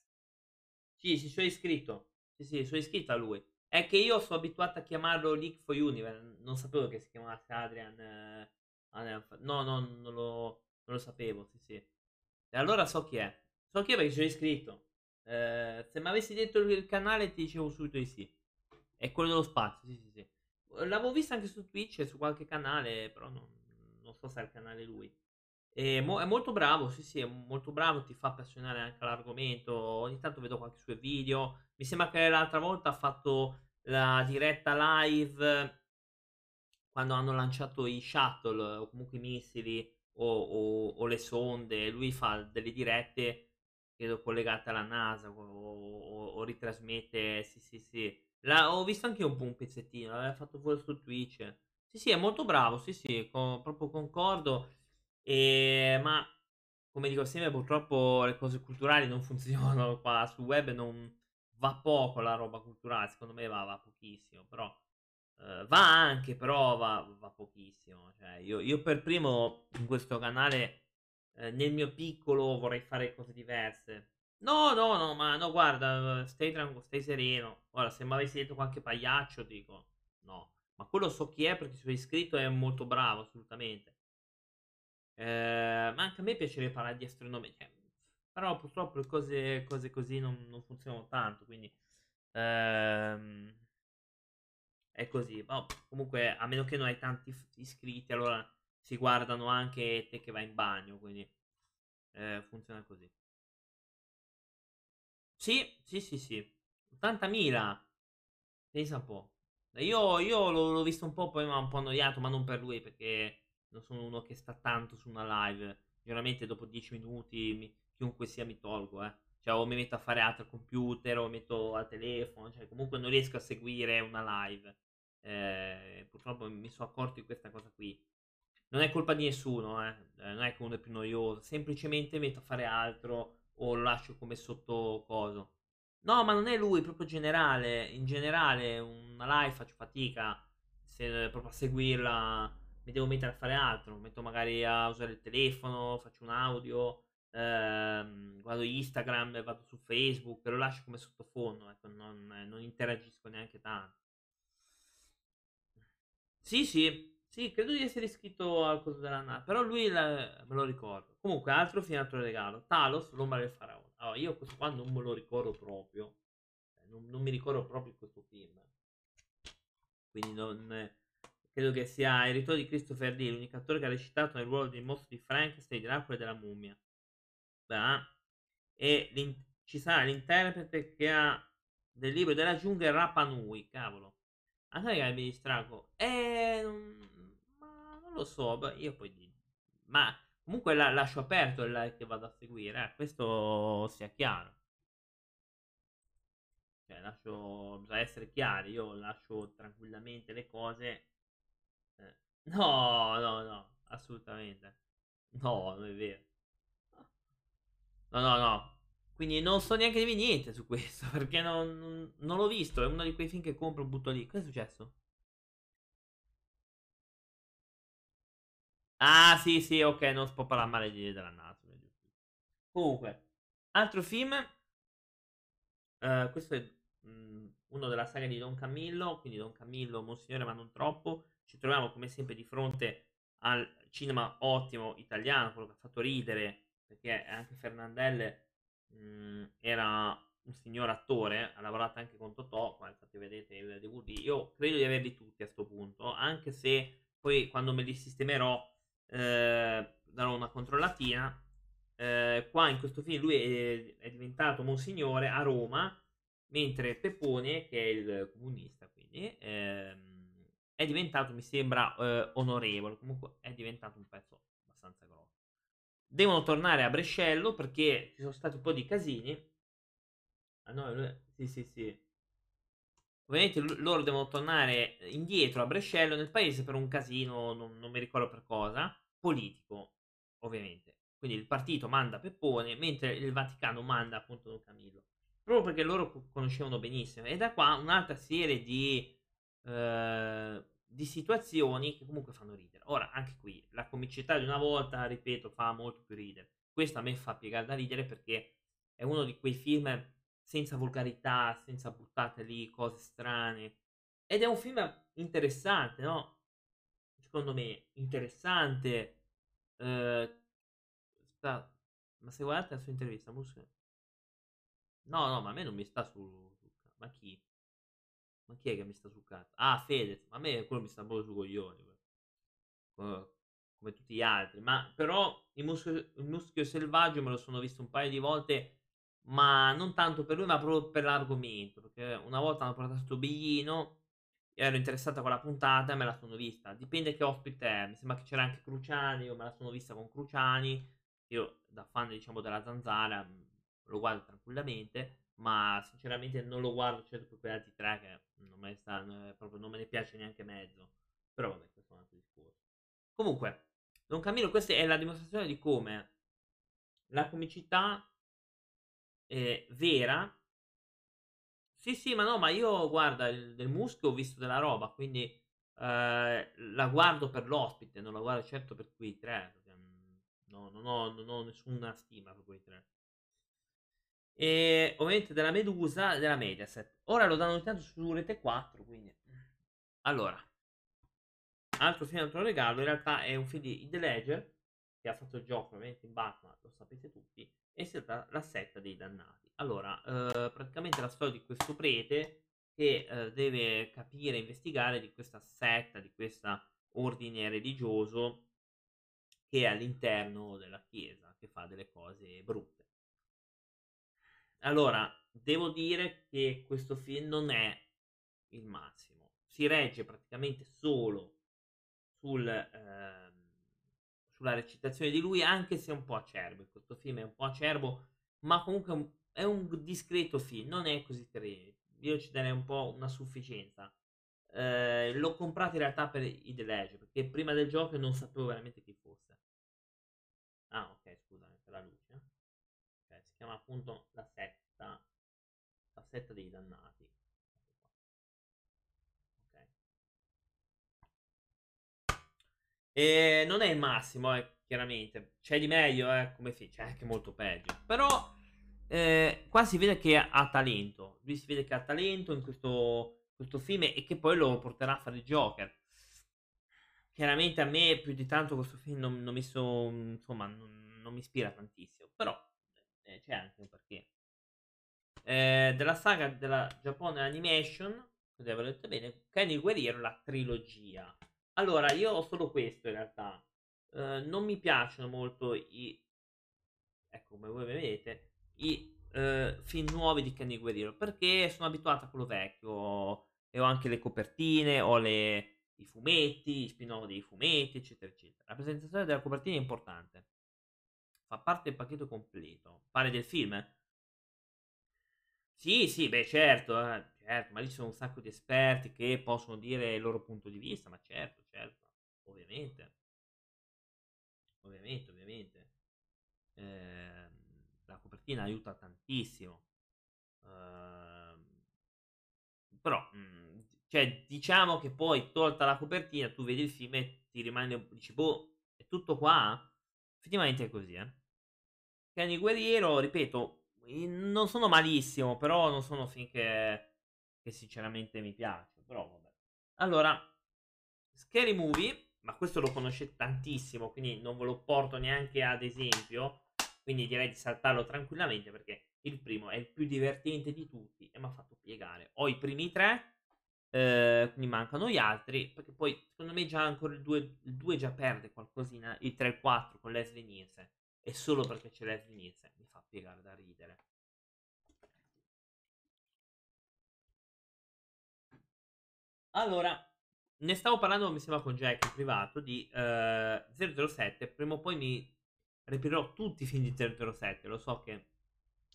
Sì, sì, sono iscritto. Sì, sì, sono iscritto a lui. È che io sono abituato a chiamarlo Link for Universe, non sapevo che si chiamasse Adrian. Eh, no, no, non lo, non lo sapevo, sì, sì. E allora so chi è. So chi è perché sono iscritto. Eh, se mi avessi detto il canale ti dicevo subito di sì. È quello dello spazio, sì, sì, sì. L'avevo visto anche su Twitch e su qualche canale, però non, non so se è il canale lui. È, mo- è, molto bravo, sì, sì, è molto bravo, ti fa appassionare anche all'argomento. Ogni tanto vedo qualche suo video. Mi sembra che l'altra volta ha fatto la diretta live quando hanno lanciato i shuttle o comunque i missili o, o, o le sonde. Lui fa delle dirette credo collegata alla NASA o, o, o ritrasmette, sì sì sì. La, ho visto anche un po' un pezzettino, l'aveva fatto fuori su Twitch. Sì sì, è molto bravo, sì sì, con, proprio concordo. E, ma come dico sempre, purtroppo le cose culturali non [laughs] funzionano qua sul web, non, va poco la roba culturale, secondo me va, va pochissimo, però uh, va anche, però va, va pochissimo. Cioè, io, io, per primo in questo canale, eh, nel mio piccolo, vorrei fare cose diverse. No, no, no, ma no, guarda, stai tranquillo, stai sereno. Ora, se mi avessi detto qualche pagliaccio, dico no. Ma quello so chi è perché sono iscritto è molto bravo, assolutamente. Eh, ma anche a me piacerebbe parlare di astronomia. Cioè, però purtroppo le cose, cose così non, non, funzionano tanto. Quindi ehm, è così. Oh, comunque, a meno che non hai tanti iscritti, allora si guardano anche te che vai in bagno. Quindi eh, funziona così. Sì, sì, sì, sì. 80.000. Pensa un po'. Io, io l'ho, l'ho, visto un po', poi mi ha un po' annoiato, ma non per lui, perché non sono uno che sta tanto su una live. Generalmente dopo 10 minuti, mi, chiunque sia, mi tolgo, eh. Cioè, o mi metto a fare altro al computer, o mi metto al telefono, cioè, comunque non riesco a seguire una live. Eh, purtroppo mi sono accorto di questa cosa qui. Non è colpa di nessuno, eh. eh non è che uno è più noioso, semplicemente metto a fare altro o lo lascio come sotto coso. No, ma non è lui, proprio generale. In generale, una live faccio fatica. Se proprio a seguirla mi devo mettere a fare altro. Metto magari a usare il telefono, faccio un audio, ehm, guardo Instagram, vado su Facebook, lo lascio come sottofondo. Ecco, non, non interagisco neanche tanto. Sì, sì, sì, credo di essere iscritto al coso della nave. Però lui la, me lo ricordo. Comunque, altro fine, altro regalo. Talos, l'ombra del faraone. Allora, io questo qua non me lo ricordo proprio. Cioè, non, non mi ricordo proprio questo film. Quindi non... Credo che sia il ritorno di Christopher Lee, l'unico attore che ha recitato nel ruolo del mostro di Frankenstein, di Dracula e della mummia. Beh, e ci sarà l'interprete che ha del libro della giungla Rapa Nui, cavolo. Anche che mi distrago. Eh, lo so, io poi. Ma comunque la, lascio aperto il like che vado a seguire, eh, questo sia chiaro. Cioè, lascio, bisogna essere chiari, io lascio tranquillamente le cose. Eh. [laughs] No, no, no, assolutamente. No, non è vero. No, no, no. Quindi non so neanche dirvi niente su questo, [laughs] perché non, non, non l'ho visto, è uno di quei film che compro e butto lì. Cosa è successo? Ah, sì, sì, ok, non si può parlare male di NATO. Comunque, altro film. Uh, questo è mh, mm, uno della saga di Don Camillo, quindi Don Camillo, Monsignore, ma non troppo. Ci troviamo come sempre di fronte al cinema ottimo italiano, quello che ha fatto ridere, perché anche Fernandelle mh, mm, era un signor attore, ha lavorato anche con Totò, come infatti vedete il DVD. Io credo di averli tutti a questo punto, anche se poi quando me li sistemerò eh, darò una controllatina. Eh, qua in questo film lui è, è, diventato Monsignore a Roma, mentre Peppone, che è il comunista, quindi ehm, è diventato, mi sembra, eh, onorevole. Comunque è diventato un pezzo abbastanza grosso. Devono tornare a Brescello perché ci sono stati un po' di casini. Ah no, lui... sì, sì, sì. Ovviamente loro devono tornare indietro a Brescello nel paese per un casino, non, non mi ricordo per cosa, politico, ovviamente. Quindi il partito manda Peppone, mentre il Vaticano manda appunto Don Camillo. Proprio perché loro conoscevano benissimo. E da qua un'altra serie di, eh, di situazioni che comunque fanno ridere. Ora, anche qui, la comicità di una volta, ripeto, fa molto più ridere. Questo a me fa piegare da ridere perché è uno di quei film senza volgarità, senza buttate lì cose strane. Ed è un film interessante, no? Secondo me, interessante. Eh, sta... Ma se guardate la sua intervista, Musk... No, no, ma a me non mi sta su... Ma chi? Ma chi è che mi sta sul cazzo? Ah, Fedez. Ma a me quello mi sta proprio su coglioni. Come tutti gli altri. Ma però il muschio, il muschio selvaggio me lo sono visto un paio di volte ma non tanto per lui, ma proprio per l'argomento. Perché una volta hanno portato questo biglino, ero interessato a quella puntata e me la sono vista. Dipende che ospite è. Mi sembra che c'era anche Cruciani, io me la sono vista con Cruciani. Io, da fan diciamo della zanzara, mm, lo guardo tranquillamente. Ma sinceramente non lo guardo certo per quegli altri tre che non me, sta, proprio, non me ne piace neanche mezzo. Però vabbè, questo è un altro discorso. Comunque, Don Camillo, questa è la dimostrazione di come la comicità eh, vera Sì, sì, ma no, ma io guarda, il, del muschio ho visto della roba, quindi eh, la guardo per l'ospite, non la guardo certo per quei tre. Mm, no, non ho, non ho nessuna stima per quei tre. E ovviamente della Medusa della Mediaset. Ora lo danno ogni tanto su Rete 4, quindi... Allora, altro film, altro regalo, in realtà è un film di The Ledger, che ha fatto il gioco ovviamente in Batman, lo sapete tutti, si tratta la setta dei dannati. Allora, eh, praticamente la storia di questo prete che eh, deve capire, investigare di questa setta, di questo ordine religioso che è all'interno della chiesa, che fa delle cose brutte. Allora, devo dire che questo film non è il massimo. Si regge praticamente solo sul, eh, sulla recitazione di lui, anche se è un po' acerbo. Questo film è un po' acerbo, ma comunque è un discreto film, non è così terribile. Io ci darei un po' una sufficienza. Eh, l'ho comprato in realtà per i The Legend, perché prima del gioco non sapevo veramente chi fosse. Ah, ok, scusami, per la luce. Okay, si chiama appunto La Setta. La Setta dei Dannati. E non è il massimo, eh, chiaramente. C'è di meglio, eh, come film. C'è anche molto peggio. Però eh, qua si vede che ha talento. Lui si vede che ha talento in questo, questo film e che poi lo porterà a fare il Joker. Chiaramente a me più di tanto questo film non, non mi so, insomma, non, non, mi ispira tantissimo. Però eh, c'è anche un perché. Eh, della saga della Giappone Animation, se aver detto bene, Kenny Guerriero, la trilogia. Allora, io ho solo questo in realtà. Uh, non mi piacciono molto i... Ecco, come voi vedete, i uh, film nuovi di Kenny Guerrero, perché sono abituato a quello vecchio. E ho anche le copertine, ho le, i fumetti, i spin-off dei fumetti, eccetera, eccetera. La presentazione della copertina è importante. Fa parte del pacchetto completo. Pare del film? Sì, sì, beh, certo, eh, certo, ma lì ci sono un sacco di esperti che possono dire il loro punto di vista, ma certo, certo, ovviamente. Ovviamente, ovviamente. Eh, la copertina aiuta tantissimo. Eh, però, mh, mm, cioè, diciamo che poi, tolta la copertina, tu vedi il film e ti rimane, dici, boh, è tutto qua? Effettivamente è così, eh. Kenny Guerriero, ripeto, non sono malissimo, però non sono film che, sinceramente mi piace. Però vabbè. Allora, Scary Movie, ma questo lo conoscete tantissimo, quindi non ve lo porto neanche ad esempio. Quindi direi di saltarlo tranquillamente perché il primo è il più divertente di tutti e mi ha fatto piegare. Ho i primi tre, eh, quindi mancano gli altri, perché poi secondo me già ancora il 2, già perde qualcosina, il 3 e il 4 con Leslie Nielsen. E solo perché c'è Leslie Nielsen mi fa piegare da ridere. Allora, ne stavo parlando, mi sembra, con Jack in privato di eh, 007. Prima o poi mi repirò tutti i film di 007. Lo so che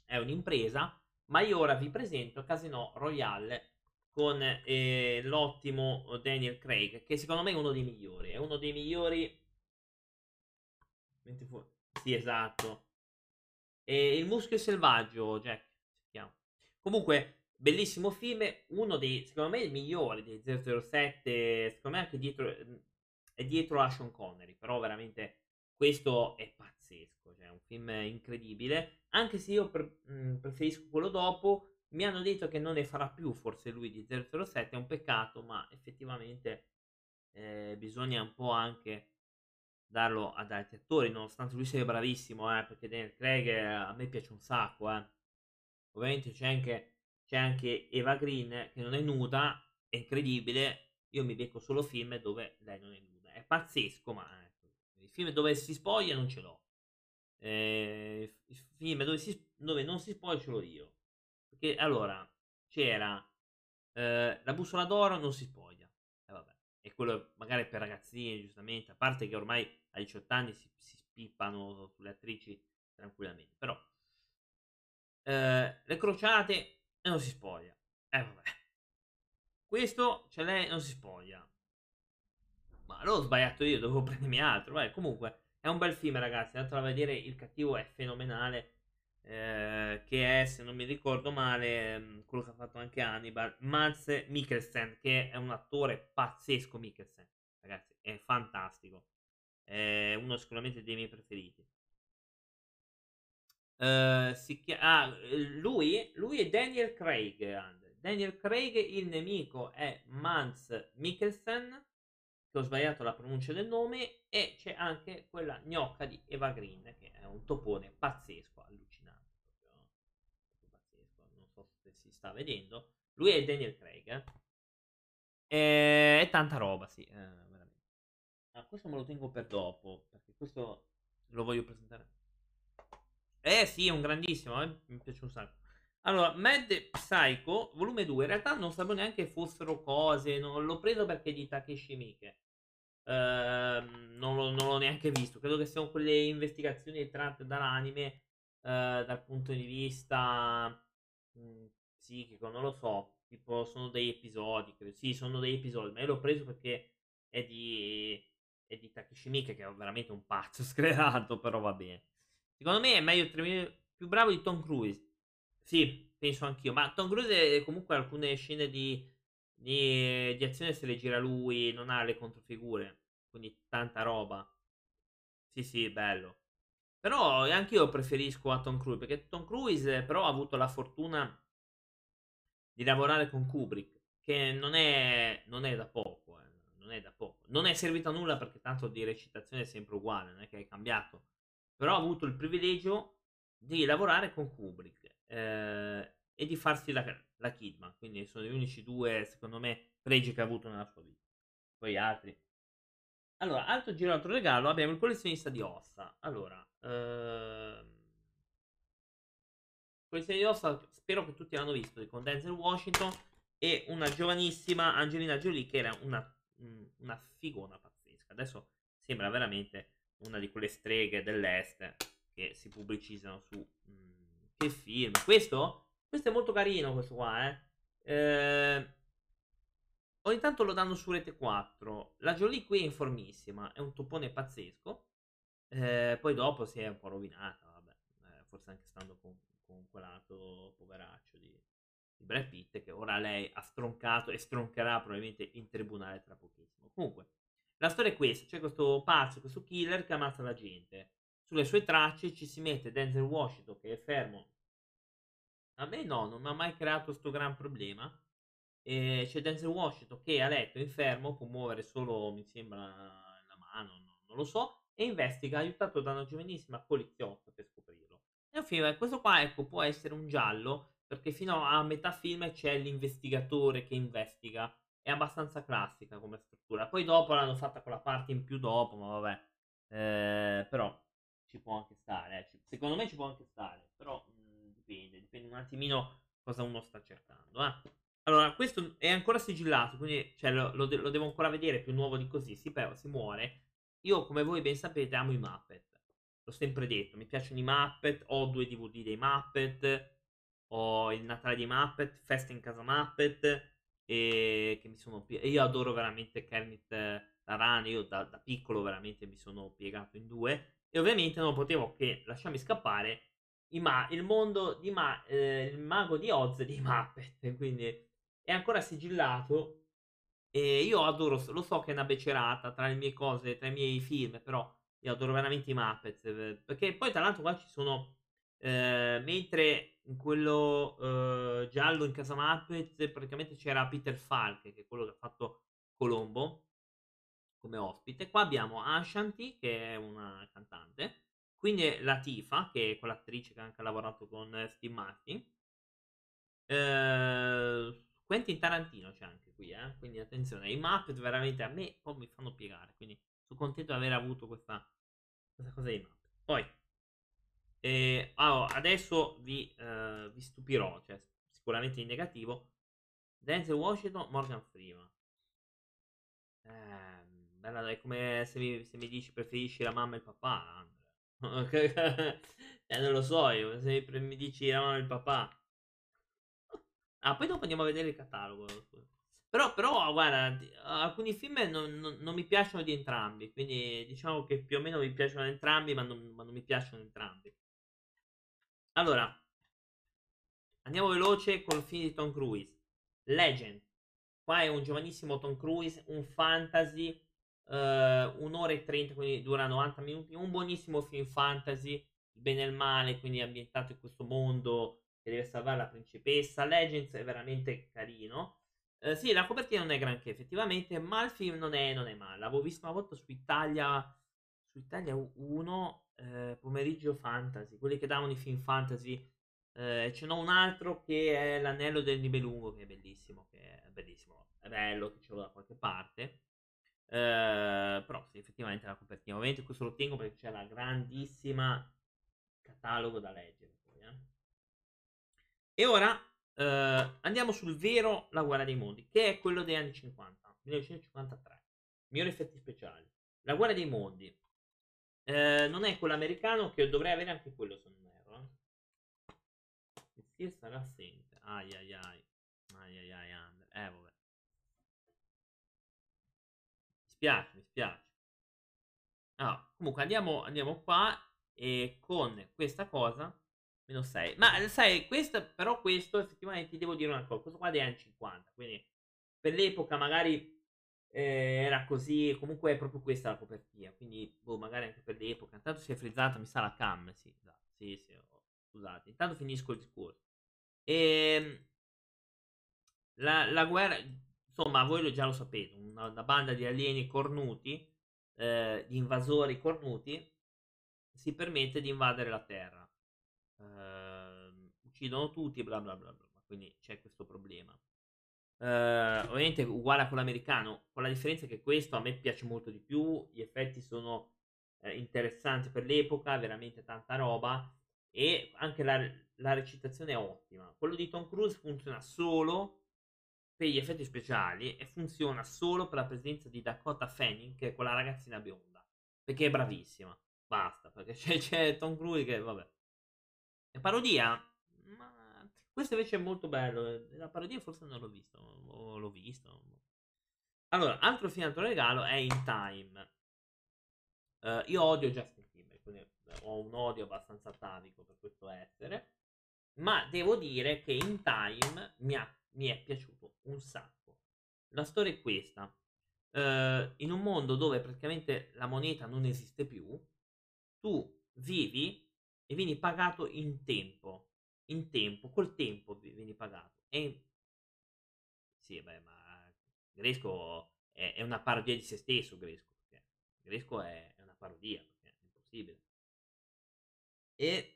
è un'impresa, ma io ora vi presento Casino Royale con eh, l'ottimo Daniel Craig, che secondo me è uno dei migliori. È uno dei migliori. Sì, esatto. E il muschio selvaggio, Jack. Comunque, Bellissimo film, uno dei, secondo me, il migliore dei 007, secondo me anche dietro, è dietro a Sean Connery, però veramente questo è pazzesco, cioè è un film incredibile, anche se io pre- mh, preferisco quello dopo, mi hanno detto che non ne farà più forse lui di 007, è un peccato, ma effettivamente eh, bisogna un po' anche darlo ad altri attori, nonostante lui sia bravissimo, eh, perché Daniel Craig eh, a me piace un sacco, eh. Ovviamente c'è anche c'è anche Eva Green che non è nuda, è incredibile. Io mi becco solo film dove lei non è nuda. È pazzesco, ma ecco. I film dove si spoglia non ce l'ho. Eh, I film dove, si, dove, non si spoglia ce l'ho io. Perché allora c'era eh, La bussola d'oro, non si spoglia. Eh, vabbè. E quello magari per ragazzini, giustamente. A parte che ormai a 18 anni si, si spippano sulle attrici tranquillamente. Però eh, le crociate e non si spoglia. Eh vabbè. Questo, cioè lei non si spoglia. Ma l'ho sbagliato io, dovevo [laughs] prendermi altro. Beh, comunque, è un bel film, ragazzi. Andatelo a vedere, il cattivo è fenomenale. eh, che è, se non mi ricordo male, mm, quello che ha fatto anche Hannibal, Mads Mikkelsen, che è un attore pazzesco Mikkelsen, ragazzi, è fantastico, è uno sicuramente dei miei preferiti. Uh, chi- ah, lui, lui è Daniel Craig. Daniel Craig, il nemico è Mads Mikkelsen, che ho sbagliato la pronuncia del nome, e c'è anche quella gnocca di Eva Green, che è un topone pazzesco, allucinante. Proprio, proprio pazzesco. Non so se si sta vedendo. Lui è Daniel Craig. Eh? E... Tanta roba, sì, eh, veramente. Ah, questo me lo tengo per dopo, perché questo lo voglio presentare. Eh sì, è un grandissimo, eh? mi piace un sacco. Allora, Mad Psycho, volume 2, in realtà non sapevo neanche fossero cose, non l'ho preso perché è di Takeshi Miike. Uh, non, non, l'ho neanche visto, credo che siano quelle investigazioni tratte dall'anime uh, dal punto di vista mh, mm, psichico, non lo so, tipo sono degli episodi, credo. sì, sono degli episodi, ma io l'ho preso perché è di, è di Takeshi Miike che è veramente un pazzo [laughs] sclerato, però va bene. Secondo me è meglio più bravo di Tom Cruise. Sì, penso anch'io. Ma Tom Cruise comunque alcune scene di, di, di azione se le gira lui, non ha le controfigure. Quindi tanta roba. Sì, sì, bello. Però anche io preferisco a Tom Cruise perché Tom Cruise però ha avuto la fortuna di lavorare con Kubrick, che non è, non è da poco, eh. non è da poco. Non è servito a nulla perché tanto di recitazione è sempre uguale, non è che è cambiato. Però ha avuto il privilegio di lavorare con Kubrick eh, e di farsi la, la Kidman. Quindi sono gli unici due, secondo me, pregi che ha avuto nella sua vita. Poi altri. Allora, altro giro, altro regalo, abbiamo il collezionista di ossa. Allora, ehm... collezionista di ossa, spero che tutti l'hanno visto, con Denzel Washington e una giovanissima Angelina Jolie che era una, una figona pazzesca. Adesso sembra veramente una di quelle streghe dell'est che si pubblicizzano su mh, mm, che film. Questo? Questo è molto carino, questo qua, eh. eh ogni tanto lo danno su Rete 4. La Jolie qui è informissima, è un topone pazzesco. Eh, poi dopo si è un po' rovinata, vabbè, eh, forse anche stando con, con quell'altro poveraccio di, di Brad Pitt che ora lei ha stroncato e stroncherà probabilmente in tribunale tra pochissimo. Comunque, la storia è questa: c'è questo pazzo, questo killer che ammazza la gente. Sulle sue tracce ci si mette Denzel Washington che è fermo. A me no, non mi ha mai creato questo gran problema. E c'è Denzel Washington che a letto infermo, può muovere solo, mi sembra, la mano, no, non lo so, e investiga aiutato da una giovanissima poliziotta per scoprirlo. Un film, questo qua ecco, può essere un giallo, perché fino a metà film c'è l'investigatore che investiga è abbastanza classica come struttura. Poi dopo l'hanno fatta con la parte in più dopo, ma vabbè. Eh, però ci può anche stare. Eh. Secondo me ci può anche stare. Però mh, mm, dipende, dipende un attimino cosa uno sta cercando. Eh. Allora, questo è ancora sigillato, quindi cioè, lo, lo, lo, devo ancora vedere più nuovo di così. Si, si muore. Io, come voi ben sapete, amo i Muppet. L'ho sempre detto, mi piacciono i Muppet. Ho due DVD dei Muppet. Ho il Natale dei Muppet, Festa in casa Muppet e che mi sono io adoro veramente Kermit eh, la rana io da, da, piccolo veramente mi sono piegato in due e ovviamente non potevo che lasciarmi scappare ma- il mondo di ma- eh, il mago di Oz di Muppet [laughs] quindi è ancora sigillato e io adoro lo so che è una becerata tra le mie cose tra i miei film però io adoro veramente i Muppet eh, perché poi tra l'altro qua ci sono eh, mentre in quello uh, giallo in casa Muppet praticamente c'era Peter Falk, che è quello che ha fatto Colombo come ospite. Qua abbiamo Ashanti, che è una cantante, quindi la Tifa, che è quell'attrice che ha anche lavorato con Steve Martin. Uh, Quentin Tarantino c'è anche qui, eh? quindi attenzione, i Muppet veramente a me poi mi fanno piegare, quindi sono contento di aver avuto questa, questa cosa dei Muppet. Poi, e, allora, adesso vi, uh, vi, stupirò, cioè, sicuramente in negativo. Denzel Washington, Morgan Freeman. Eh, bella, è come se mi, se mi, dici preferisci la mamma e il papà, eh, [laughs] non lo so io, se mi dici la mamma e il papà. Ah, poi dopo andiamo a vedere il catalogo. Però, però guarda, alcuni film non, non, non, mi piacciono di entrambi, quindi diciamo che più o meno mi piacciono entrambi, ma non, ma non mi piacciono entrambi. Allora, andiamo veloce con il film di Tom Cruise. Legend. Qua è un giovanissimo Tom Cruise, un fantasy, uh, un'ora e trenta, quindi dura 90 minuti. Un buonissimo film fantasy, bene e male, quindi ambientato in questo mondo che deve salvare la principessa. Legends è veramente carino. Uh, sì, la copertina non è granché effettivamente, ma il film non è, non è male. L'avevo visto una volta su Italia, su Italia 1, eh, pomeriggio fantasy, quelli che davano i film fantasy eh, ce n'ho un altro che è l'anello del Nibelungo, che è bellissimo, che è bellissimo, è bello, che ce l'ho da qualche parte. Eh, però sì, effettivamente la copertina. Ovviamente questo lo tengo perché c'è la grandissima catalogo da leggere. Poi, eh. E ora eh, andiamo sul vero La guerra dei mondi, che è quello degli anni 50, 1953. Migliori effetti speciali. La guerra dei mondi eh, non è quello americano, che dovrei avere anche quello, se non Tir sarà assente. Ai ai ai. Ai ai ai under. Eh vabbè. Mi spiace, mi spiace. Allora, comunque andiamo, andiamo qua e con questa cosa meno 6. Ma sai, questa, però questo effettivamente ti devo dire una cosa, questo qua è anni 50, quindi per l'epoca magari eh, era così, comunque è proprio questa la copertina, quindi boh, magari anche per l'epoca. Intanto si è frizzata, mi sa la cam, sì, sì, sì, oh, scusate. Intanto finisco il discorso. E ehm, la, la guerra, insomma, voi già lo sapete, una, una banda di alieni cornuti, eh, di invasori cornuti, si permette di invadere la Terra. Eh, uccidono tutti, bla bla bla bla. Quindi c'è questo problema. Eh, ovviamente uguale a quello americano, con la differenza che questo a me piace molto di più, gli effetti sono eh, interessanti per l'epoca, veramente tanta roba e anche la, la recitazione è ottima. Quello di Tom Cruise funziona solo per gli effetti speciali e funziona solo per la presenza di Dakota Fanning, che è quella ragazzina bionda, perché è bravissima. Basta, perché [laughs] c'è, c'è Tom Cruise che, vabbè. La parodia, ma questo invece è molto bello. La parodia forse non l'ho visto, o l'ho visto. Allora, altro film altro regalo è In Time. Uh, io odio Justin Timberlake, quindi ho un odio abbastanza atavico per questo essere. Ma devo dire che in Time mi, ha, mi è piaciuto un sacco. La storia è questa. Uh, in un mondo dove praticamente la moneta non esiste più, tu vivi e vieni pagato in tempo. In tempo, col tempo vieni pagato. E sì, beh, ma Gresco è, è, una parodia di se stesso, Gresco. Perché Gresco è, è una parodia, perché è impossibile. E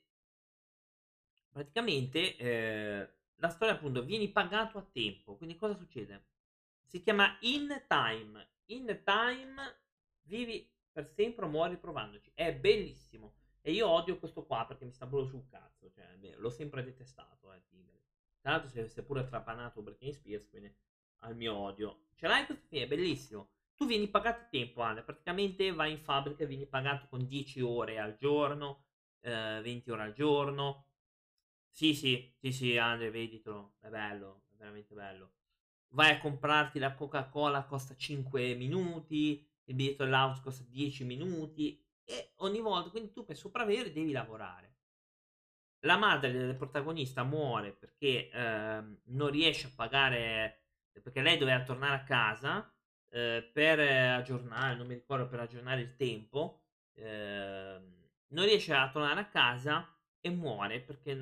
praticamente eh, la storia appunto vieni pagato a tempo. Quindi cosa succede? Si chiama In Time. In Time vivi per sempre o muori provandoci. È bellissimo. E io odio questo qua perché mi sta proprio sul cazzo. Cioè, l'ho sempre detestato, eh, Tra l'altro si è pure trapanato Britney Spears, quindi al mio odio. Ce l'hai questo film, è bellissimo. Tu vieni pagato tempo, Ale. Praticamente vai in fabbrica e vieni pagato con 10 ore al giorno, eh, 20 ore al giorno. Sì, sì, sì, sì, Andre, veditelo, è bello, è veramente bello. Vai a comprarti la Coca-Cola, costa 5 minuti, il biglietto dell'auto costa 10 minuti e ogni volta, quindi tu per sopravvivere devi lavorare. La madre del protagonista muore perché eh, non riesce a pagare, perché lei doveva tornare a casa eh, per aggiornare, non mi ricordo, per aggiornare il tempo. Eh, non riesce a tornare a casa e muore perché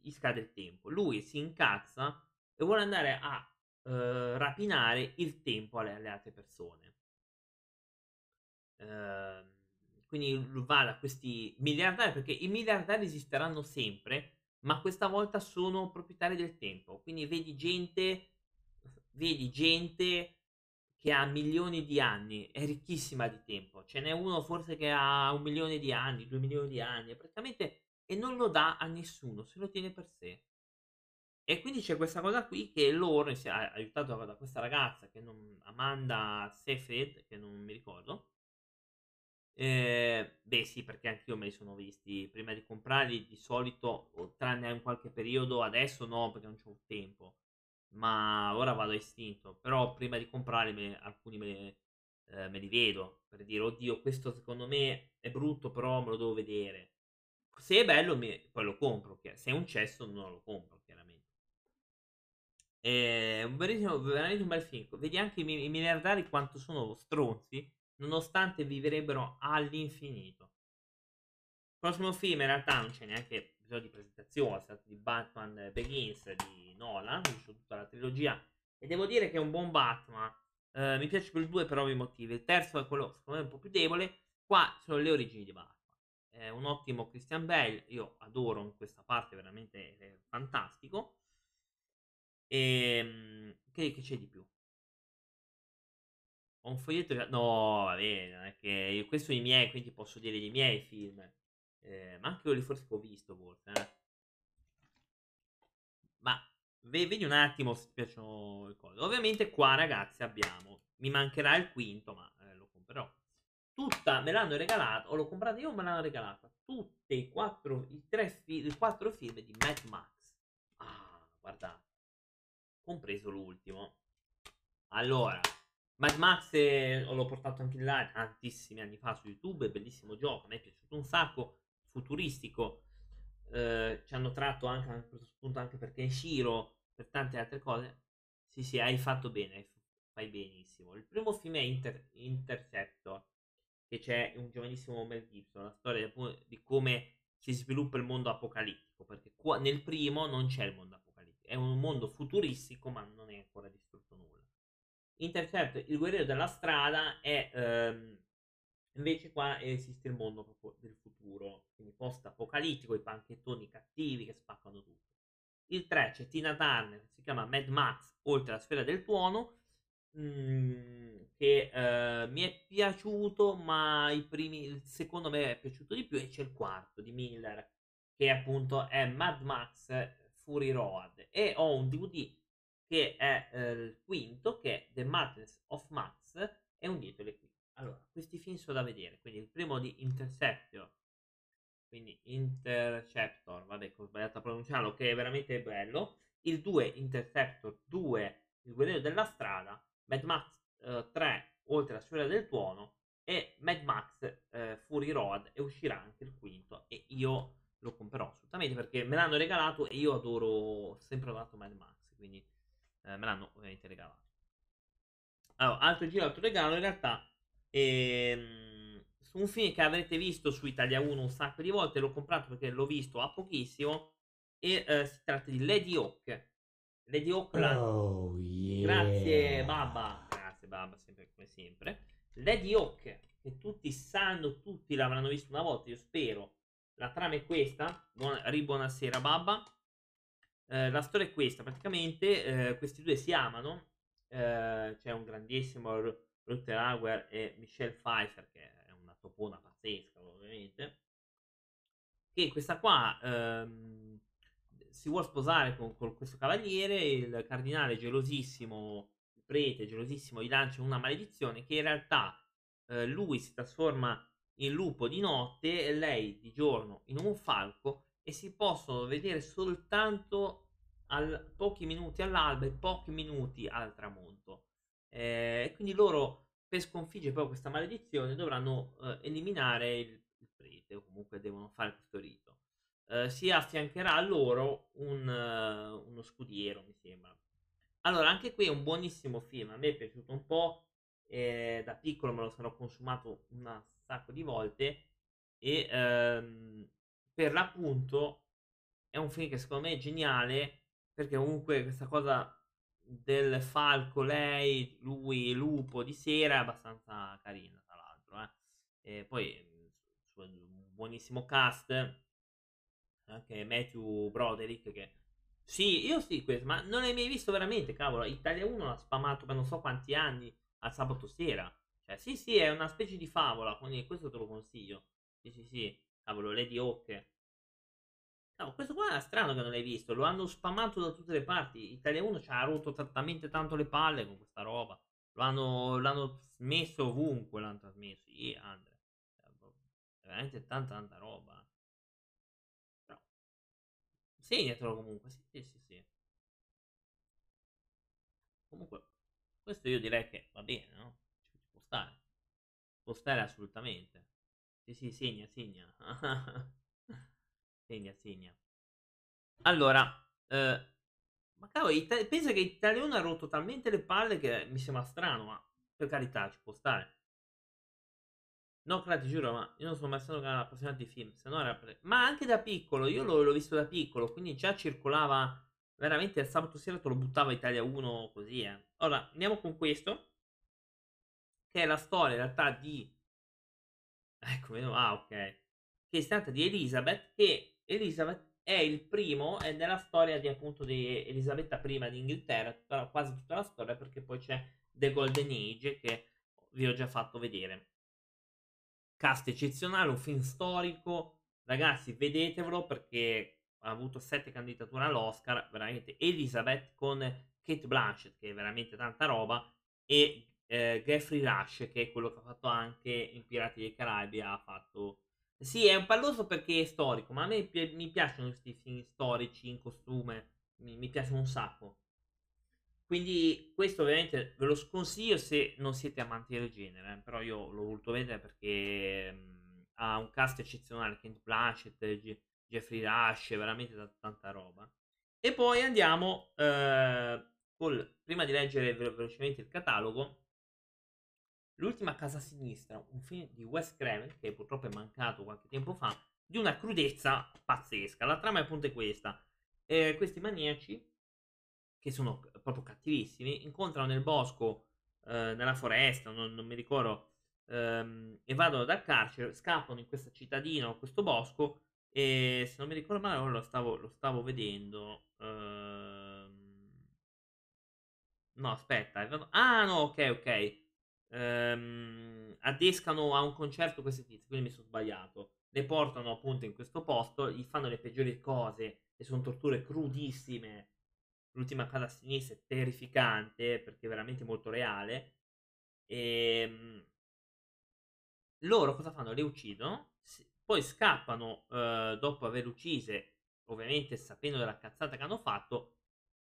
gli scade il tempo. Lui si incazza e vuole andare a eh, rapinare il tempo alle, alle altre persone. Eh, quindi va da questi miliardari perché i miliardari esisteranno sempre, ma questa volta sono proprietari del tempo. Quindi vedi gente, vedi gente che ha milioni di anni, è ricchissima di tempo. Ce n'è uno forse che ha un milione di anni, due milioni di anni, praticamente, e non lo dà a nessuno, se lo tiene per sé. E quindi c'è questa cosa qui che loro, aiutato da questa ragazza, che non, Amanda Seyfried, che non mi ricordo, eh, beh sì, perché anch'io me li sono visti prima di comprarli, di solito, tranne in qualche periodo, adesso no, perché non c'ho tempo ma ora vado a istinto. Però prima di comprarli me, alcuni me, eh, me, li vedo per dire, oddio, questo secondo me è brutto, però me lo devo vedere. Se è bello, mi, poi lo compro. Se è un cesso, non lo compro, chiaramente. È un veramente un bel film. Vedi anche i, i miliardari quanto sono stronzi, nonostante vivrebbero all'infinito. Il prossimo film in realtà non c'è neanche bisogno di presentazione, è di Batman Begins di Nolan, ho tutta la trilogia e devo dire che è un buon Batman. Uh, mi piace per due per ovvi motivi. Il terzo è quello secondo me un po' più debole. Qua sono le origini di Batman. È un ottimo Christian Bale. Io adoro in questa parte, veramente fantastico. E ehm, che, che, c'è di più? Ho un foglietto. No, va bene, non è che io, questo sono i miei, quindi posso dire i miei film. Eh, ma anche quelli forse che ho visto, forse. Eh. Ma vedi un attimo se ti piacciono le cose. Ovviamente qua, ragazzi, abbiamo. Mi mancherà il quinto, ma eh, lo comprerò. Tutta me l'hanno regalata, o l'ho comprata io me l'hanno regalata. Tutte i quattro, i tre fi- i quattro film di Mad Max. Ah, guardate. Compreso l'ultimo. Allora, Mad Max eh, l'ho portato anche là tantissimi anni fa su YouTube, bellissimo gioco, mi è piaciuto un sacco futuristico. Eh, ci hanno tratto anche a questo punto anche per Kenshiro, per tante altre cose. Sì, sì, hai fatto bene, fai benissimo. Il primo film è Inter- Interceptor, che c'è un giovanissimo Mel Gibson, la storia di come si sviluppa il mondo apocalittico, perché qua nel primo non c'è il mondo apocalittico, è un mondo futuristico, ma non è ancora distrutto nulla. Interceptor, il guerriero della strada, è ehm, Invece qua esiste il mondo proprio del futuro, quindi post-apocalittico, i panchettoni cattivi che spaccano tutto. Il 3 c'è Tina Turner, si chiama Mad Max, oltre la sfera del tuono, mm, che eh, mi è piaciuto, ma i primi, il secondo me è piaciuto di più, e c'è il quarto di Miller, che appunto è Mad Max Fury Road. E ho un DVD che è eh, il quinto, che è The Madness of Max, e un dietro le quinte. Allora, questi film sono da vedere. Quindi il primo di Interceptor. Quindi Interceptor, vabbè, ho sbagliato a pronunciarlo, che è veramente bello. Il 2 Interceptor 2, Il guerriero della strada. Mad Max eh, 3, Oltre la sfera del tuono. E Mad Max eh, Fury Road. E uscirà anche il quinto. E io lo comprerò assolutamente perché me l'hanno regalato e io adoro, sempre adorato Mad Max. Quindi eh, me l'hanno ovviamente regalato. Allora, altro giro, altro regalo. In realtà Ehm, su un film che avrete visto su Italia 1 un sacco di volte, l'ho comprato perché l'ho visto a pochissimo. E eh, si tratta di Lady Hawk. Lady Hawk, oh, yeah. grazie Babba, grazie Babba, sempre come sempre. Lady Hawk, che tutti sanno, tutti l'avranno visto una volta, io spero. La trama è questa. Buona, ribuonasera Babba. Eh, la storia è questa, praticamente eh, questi due si amano. Eh, c'è un grandissimo Rutger Hauer e Michelle Pfeiffer, che è una topona pazzesca, ovviamente. Che questa qua ehm, si vuole sposare con, con, questo cavaliere. Il cardinale gelosissimo, il prete gelosissimo, gli lancia una maledizione che in realtà eh, lui si trasforma in lupo di notte e lei di giorno in un falco e si possono vedere soltanto al, pochi minuti all'alba e pochi minuti al tramonto. Eh, quindi loro per sconfiggere proprio questa maledizione dovranno eh, eliminare il, il, prete o comunque devono fare questo rito. Eh, si affiancherà a loro un, uh, uno scudiero, mi sembra. Allora, anche qui è un buonissimo film, a me è piaciuto un po', eh, da piccolo me lo sarò consumato un sacco di volte e ehm, per l'appunto è un film che secondo me è geniale perché comunque questa cosa del falco, lei, lui, lupo di sera è abbastanza carina, tra l'altro. Eh. E poi un buonissimo cast, anche Matthew Broderick che... Sì, io sì, questo, ma non l'hai mai visto veramente, cavolo. Italia 1 l'ha spamato per non so quanti anni al sabato sera. Cioè, sì, sì, è una specie di favola, quindi questo te lo consiglio. Sì, sì, sì, cavolo, Lady Hawk. No, questo qua è strano che non l'hai visto. Lo hanno spammato da tutte le parti. Italia 1 ci ha rotto talmente tanto le palle con questa roba. Lo hanno, l'hanno smesso ovunque. L'hanno trasmesso. Sì, Andre. Cioè, veramente tanta, tanta roba. Però. Segnatelo comunque. Sì, sì, sì, sì. Comunque, questo io direi che va bene, no? Ci può stare. Può stare assolutamente. Sì, sì, segna, segna. [laughs] Segna, segna. Allora, eh, ma cavolo, Ita- pensa che Italia 1 ha rotto talmente le palle che mi sembra strano, ma per carità, ci può stare. No, Cla, ti giuro, ma io non sono mai stato appassionato di film, se no era... Pre- ma anche da piccolo, io l'ho, l'ho, visto da piccolo, quindi già circolava veramente il sabato sera te lo buttava Italia 1 così, eh. Ora, andiamo con questo, che è la storia in realtà di... Ecco, ah, ok. Che si tratta di Elizabeth, che Elizabeth è il primo, è nella storia di appunto di Elisabetta I di Inghilterra, tutta, quasi tutta la storia, perché poi c'è The Golden Age che vi ho già fatto vedere. Cast eccezionale, un film storico, ragazzi vedetevelo perché ha avuto sette candidature all'Oscar, veramente Elizabeth con Kate Blanchett che è veramente tanta roba e eh, Geoffrey Rush che è quello che ha fatto anche in Pirati dei Caraibi ha fatto sì, è un palloso perché è storico, ma a me pi- mi piacciono questi film storici in costume, mi, mi piacciono un sacco. Quindi questo ovviamente ve lo sconsiglio se non siete amanti del genere, eh, però io l'ho voluto vedere perché mh, ha un cast eccezionale, Kent Blanchett, G- Jeffrey Rush, veramente t- tanta roba. E poi andiamo, eh, col, prima di leggere ve- velocemente il catalogo, L'ultima casa sinistra, un film di Wes Craven, che purtroppo è mancato qualche tempo fa, di una crudezza pazzesca. La trama è appunto questa. Eh, questi maniaci, che sono proprio cattivissimi, incontrano nel bosco, eh, nella foresta, non, non mi ricordo, ehm, e vanno dal carcere, scappano in questa cittadina o questo bosco, e se non mi ricordo male, lo stavo, lo stavo vedendo. Ehm... No, aspetta. Ah, no, ok, ok ehm, adescano a un concerto questi tizi, quindi mi sono sbagliato. Le portano appunto in questo posto, gli fanno le peggiori cose e sono torture crudissime. L'ultima casa a sinistra è terrificante perché è veramente molto reale. E ehm, loro cosa fanno? Le uccidono, poi scappano eh, dopo aver uccise, ovviamente sapendo della cazzata che hanno fatto,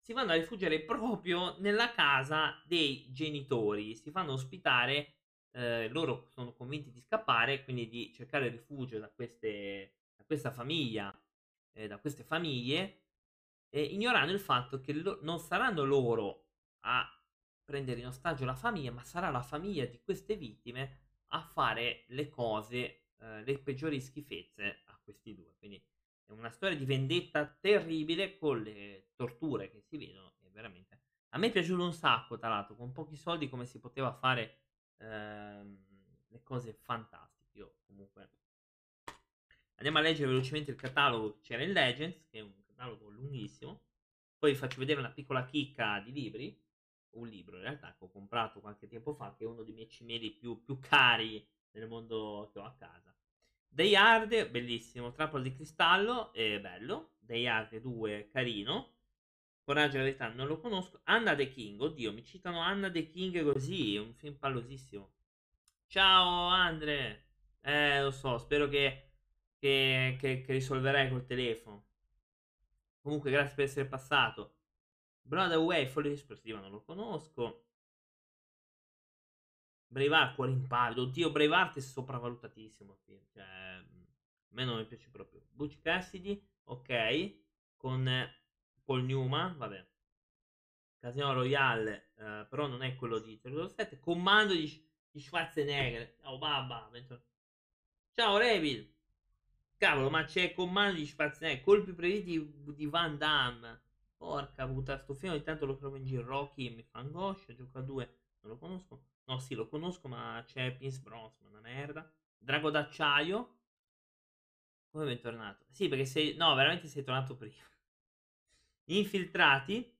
si vanno a rifugiare proprio nella casa dei genitori, si fanno ospitare, eh, loro sono convinti di scappare, quindi di cercare rifugio da, queste, da questa famiglia, eh, da queste famiglie, eh, ignorando il fatto che lo- non saranno loro a prendere in ostaggio la famiglia, ma sarà la famiglia di queste vittime a fare le cose, eh, le peggiori schifezze a questi due. Quindi è una storia di vendetta terribile con le torture che si vedono. È veramente. A me è piaciuto un sacco, tra l'altro, con pochi soldi come si poteva fare ehm, le cose fantastiche. Io comunque. Andiamo a leggere velocemente il catalogo che c'era in Legends, che è un catalogo lunghissimo. Poi vi faccio vedere una piccola chicca di libri. Un libro in realtà che ho comprato qualche tempo fa, che è uno dei miei cimeli più, più cari nel mondo che ho a casa. Day Hard, bellissimo. Trappola di cristallo, è bello. Day Hard 2, carino. Coraggio e la verità, non lo conosco. Anna the King, oddio, mi citano Anna the King così, un film pallosissimo. Ciao Andre. Eh, lo so, spero che, che, che, che risolverai col telefono. Comunque, grazie per essere passato. Broadway, Folly Esplosiva, non lo conosco. Braveheart, cuore impavido. Oddio, Braveheart è sopravvalutatissimo. Film. Cioè, a me non mi piace proprio. Butch Cassidy, ok. Con Paul Newman, vabbè. Casino Royale, eh, però non è quello di 007. Comando di, di Schwarzenegger. Ciao, babba. Ciao, Revil. Cavolo, ma c'è comando di Schwarzenegger. Colpi previsti di Van Damme. Porca puttana, sto film ogni tanto lo trovo in giro. Rocky mi fa angoscia. Gioca a due, non lo conosco. No, sì, lo conosco, ma c'è Pierce Brosnan, una merda. Drago d'acciaio. Come ben tornato? Sì, perché sei... No, veramente sei tornato [laughs] prima. Infiltrati.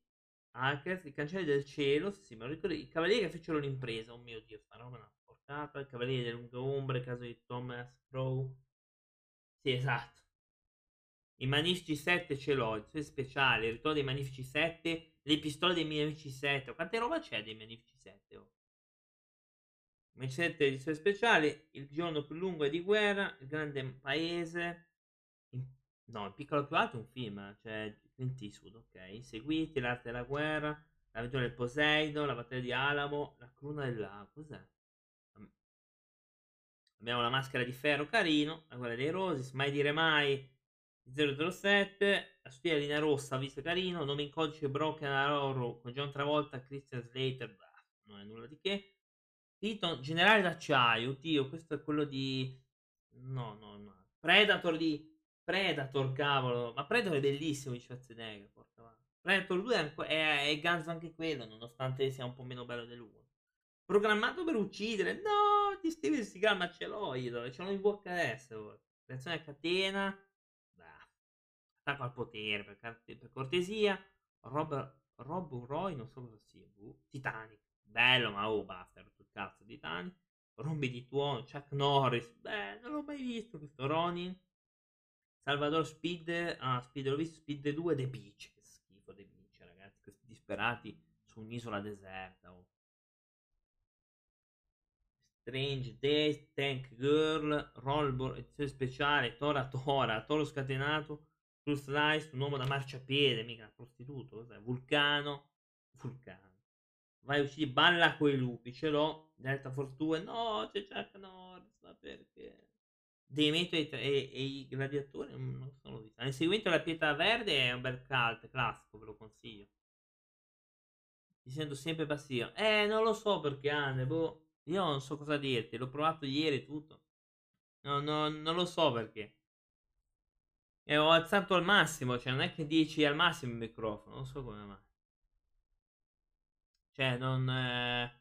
Hackers, i cancelli del cielo. Sì, ma lo ricordo. I cavalieri che fecero l'impresa. Oh mio Dio, sta roba è una portata. I cavalieri delle lunghe ombre, il caso di Thomas Crow. Sì, esatto. I Magnifici 7 ce l'ho, i suoi speciali, il ritorno dei Magnifici 7, le pistole dei Magnifici 7. Quante roba c'è dei Magnifici 7? Oh? Mercete edizioni speciali, il giorno più lungo è di guerra, il grande paese, in, no, il piccolo più alto è un film, cioè Clint Eastwood, ok, seguiti, l'arte della guerra, l'avventura del Poseidon, la battaglia di Alamo, la cruna del lago, cos'è? Abbiamo la maschera di ferro carino, la guerra dei rosi, mai dire mai, 007, la studia linea rossa, visto carino, nome in codice Broken Arrow con John Travolta, Christian Slater, bah, non è nulla di che. Tito, generale d'acciaio, oddio, questo è quello di... No, no, no. Predator di... Predator, cavolo. Ma Predator è bellissimo di Schwarzenegger, porca mano. Predator 2 è, è, è ganzo anche quello, nonostante sia un po' meno bello dell'uno. Programmato per uccidere. No, di Steven Seagal, ma ce l'ho io, ce l'ho in bocca adesso. Reazione a catena. Bah. Attacco al potere, per, per cortesia. Rob, Rob Roy, non so cosa sia. Uh, Titanic. Bello, ma oh, basta, ero sul cazzo Titanic. Rombi di tuono, Chuck Norris. Beh, non l'ho mai visto questo Ronin. Salvador Speed. Ah, Speed l'ho visto. Speed 2 The Beach. Che schifo The Beach, ragazzi. Questi disperati su un'isola deserta. Oh. Strange Days, Tank Girl, Rollball, edizione speciale, Tora Tora, Toro scatenato, True Slice, un uomo da marciapiede, mica prostituto, cos'è? Vulcano, Vulcano. Vai uccidi, balla coi lupi, ce l'ho, Delta Force 2, no, c'è Chuck Norris, ma perché? Demeto e, e, e, i gladiatori non sono visti. L'inseguimento della pietra verde è un bel cult classico, ve lo consiglio. Mi sento sempre passivo. Eh, non lo so perché, Anne, boh. Io non so cosa dirti, l'ho provato ieri tutto. No, no, non lo so perché. E ho alzato al massimo, cioè non è che dici al massimo il microfono, non so come mai. Cioè, non... Eh,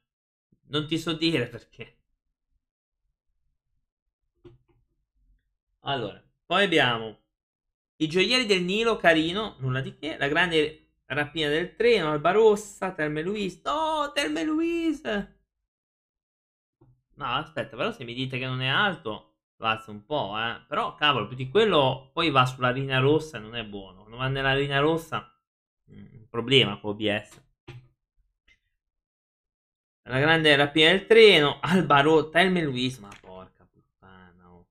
non ti so dire perché. Allora, poi abbiamo i gioielli del Nilo, carino, nulla di che. La grande rapina del treno, Alba Rossa, Terme Luis. No, Terme Luis! No, aspetta, però se mi dite che non è alto, lo alzo un po', eh. Però, cavolo, più di quello, poi va sulla linea rossa non è buono. Quando va nella linea rossa, mm, un problema con OBS. La grande rapina del treno, Alba Rossa, Telme Luis, ma porca puttana, oh.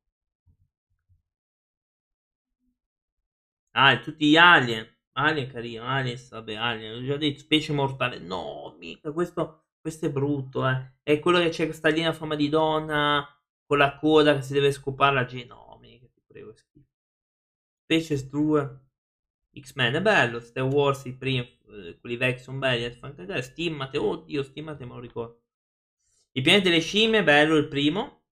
Ah, tutti gli alien. Alien carino, Aliens, vabbè, Alien, ho già detto, specie mortale. No, mica, questo questo è brutto, eh. È quello che c'è questa linea a forma di donna con la coda che si deve scopare la genome. Che ti prego, schifo. Species 2. X-Men è bello. Star Wars, i primi, eh, quelli vecchi sono belli. Stimmate, oddio, stimmate, me lo ricordo. I pianeti delle scimmie, bello il primo.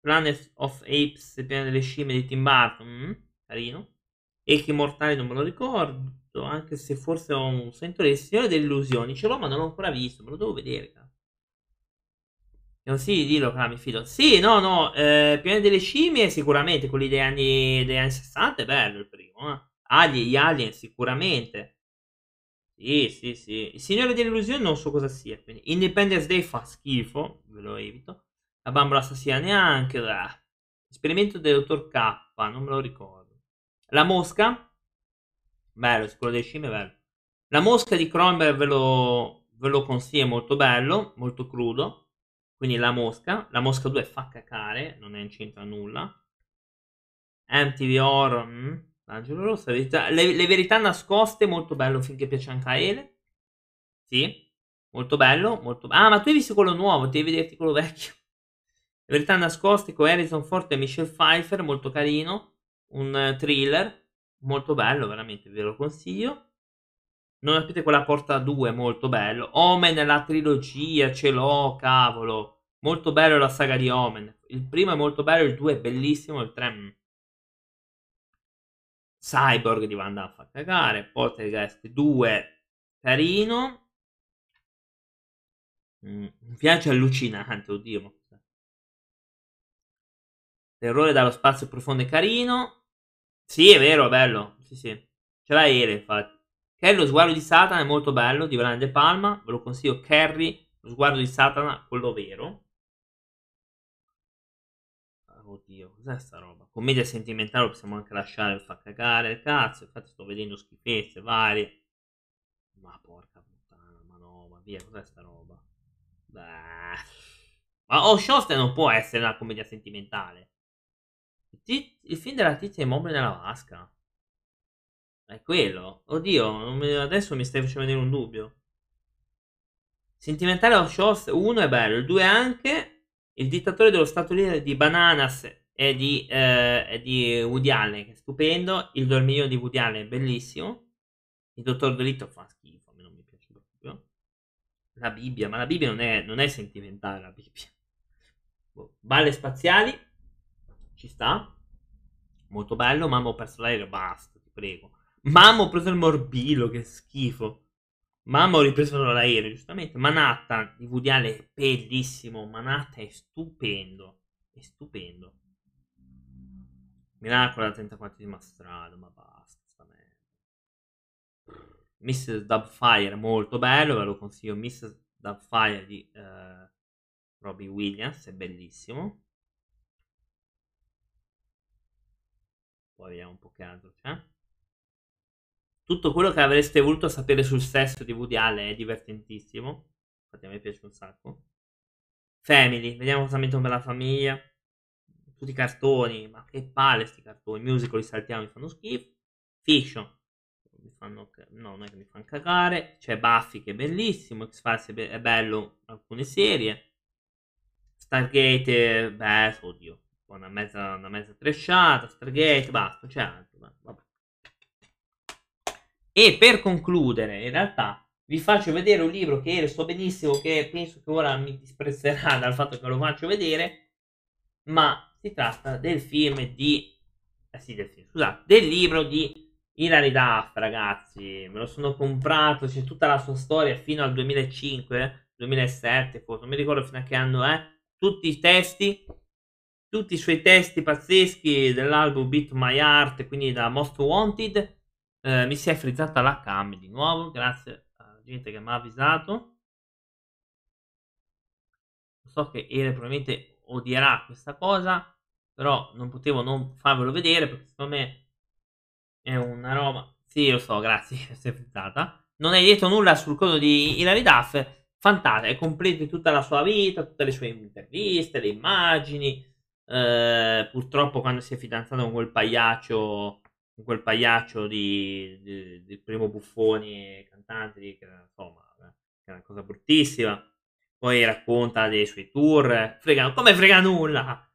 Planet of Apes, il pianeta delle scimmie di Tim Burton, mm, carino. Echi mortali non me lo ricordo anche se forse ho un sento il Signore delle Illusioni, ce l'ho ma non l'ho ancora visto, me lo devo vedere. Non sì, dillo, ah, mi fido. Sì, no, no, eh, Pianeta delle Scimmie sicuramente, quelli degli anni, degli anni 60 è bello il primo, eh. Alien, gli Alien sicuramente. Sì, sì, sì. Il Signore delle Illusioni non so cosa sia, quindi Independence Day fa schifo, ve lo evito. La bambola assassina neanche. Ah. Esperimento del dottor K, non me lo ricordo. La mosca, Bello, quello dei scimmie bello. La mosca di Cronenberg ve lo, ve lo consiglio, è molto bello, molto crudo. Quindi la mosca. La mosca 2 fa cacare, non è incinta a nulla. MTV Horror, mm, L'angelo rosso, verità, le, le, verità nascoste, molto bello finché piace anche a Ele. Sì, molto bello, molto Ah, ma tu hai visto quello nuovo, devi vederti quello vecchio. Le verità nascoste con Harrison Ford e Michelle Pfeiffer, molto carino. Un thriller molto bello, veramente ve lo consiglio. Non aprite quella porta 2, molto bello. Omen, la trilogia, ce l'ho, cavolo. Molto bello la saga di Omen. Il primo è molto bello, il 2 è bellissimo, il 3... Cyborg di Van Damme fa cagare. Poltergeist 2, carino. Mm, un viaggio allucinante, oddio. Terrore dallo spazio profondo e carino. Sì, è vero, bello. Sì, sì. Ce l'ha Ere, infatti. Carrie, lo sguardo di Satana è molto bello, di Brian De Palma. Ve lo consiglio. Carrie, lo sguardo di Satana, quello vero. Oddio, cos'è sta roba? Commedia sentimentale possiamo anche lasciare, fa cagare il cazzo. Infatti sto vedendo schifezze varie. Ma porca puttana, ma no, ma via, cos'è sta roba? Beh. Ma oh, non può essere una commedia sentimentale. Il film della tizia immobile nella vasca. È quello. Oddio, mi, adesso mi stai facendo vedere un dubbio. Sentimentale of Shows 1 è bello, il 2 anche. Il dittatore dello stato leader di Bananas è di, eh, di Woody Allen, che è stupendo. Il dormiglio di Woody Allen è bellissimo. Il dottor Dolitto fa schifo, a me non mi piace proprio. La Bibbia, ma la Bibbia non è, non è sentimentale, la Bibbia. Boh. Balle spaziali, ci sta. Molto bello. Mamma ho perso l'aereo, basta, ti prego. Mamma ho preso il morbillo, che schifo. Mamma ho ripreso l'aereo, giustamente. Manhattan di Woody è bellissimo. Manhattan è stupendo. È stupendo. Miracolo alla 34esima strada, ma basta. Sta Mrs. Dubfire, molto bello, ve lo consiglio. Mrs. Dubfire di uh, Robbie Williams, è bellissimo. Poi vediamo un po' che altro c'è. Tutto quello che avreste voluto sapere sul sesso di Woody Allen è divertentissimo. Infatti a me piace un sacco. Family, vediamo cosa mettono per la famiglia. Tutti i cartoni, ma che palle sti cartoni. Musical li saltiamo, mi fanno schifo. Fiction, mi fanno, no, non è che mi fanno cagare. C'è Buffy che è bellissimo. X-Files è, be- è bello, alcune serie. Stargate, beh, oddio, una mezza, una mezza tresciata. Stargate, basta, c'è altro. Vabbè. E per concludere, in realtà, vi faccio vedere un libro che so benissimo che penso che ora mi disprezzerà [laughs] dal fatto che lo faccio vedere, ma si tratta del film di... Eh sì, del film, scusate, del libro di Hilary Duff, ragazzi. Me lo sono comprato, c'è tutta la sua storia fino al 2005, 2007, forse, non mi ricordo fino a che anno è. Tutti i testi, tutti i suoi testi pazzeschi dell'album Beat My Heart, quindi da Most Wanted eh, mi si è frizzata la cam di nuovo, grazie alla gente che mi ha avvisato. So che Ere probabilmente odierà questa cosa, però non potevo non farvelo vedere perché secondo me è una roba... Sì, lo so, grazie, [laughs] si è frizzata. Non hai detto nulla sul coso di Hilary Duff, fantastico, è completo tutta la sua vita, tutte le sue interviste, le immagini. Eh, purtroppo quando si è fidanzato con quel pagliaccio con quel pagliaccio di, di, di primo buffoni cantante che era, insomma che era una cosa bruttissima. Poi racconta dei suoi tour. Frega, come frega nulla.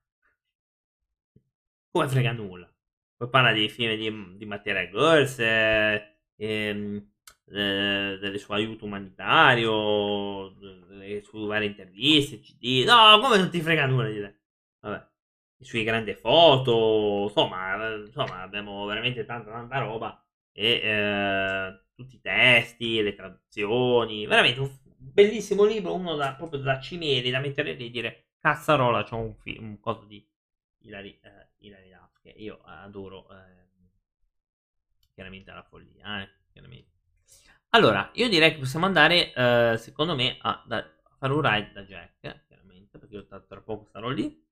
Come frega nulla. Poi parla dei film di, di Material Girls eh, ehm, eh, del suo aiuto umanitario delle sue varie interviste CD no come non ti frega nulla di te. Vabbè le sue grandi foto, insomma, insomma abbiamo veramente tanta tanta roba e eh, tutti i testi, le traduzioni, veramente un bellissimo libro, uno da, proprio da cimeli, da mettere lì e dire cazzarola, c'ho un, film, un coso di Hilary, eh, che io adoro eh, chiaramente alla follia, eh, chiaramente. Allora, io direi che possiamo andare, eh, secondo me, a, da, a, fare un ride da Jack, chiaramente, perché io tra poco sarò lì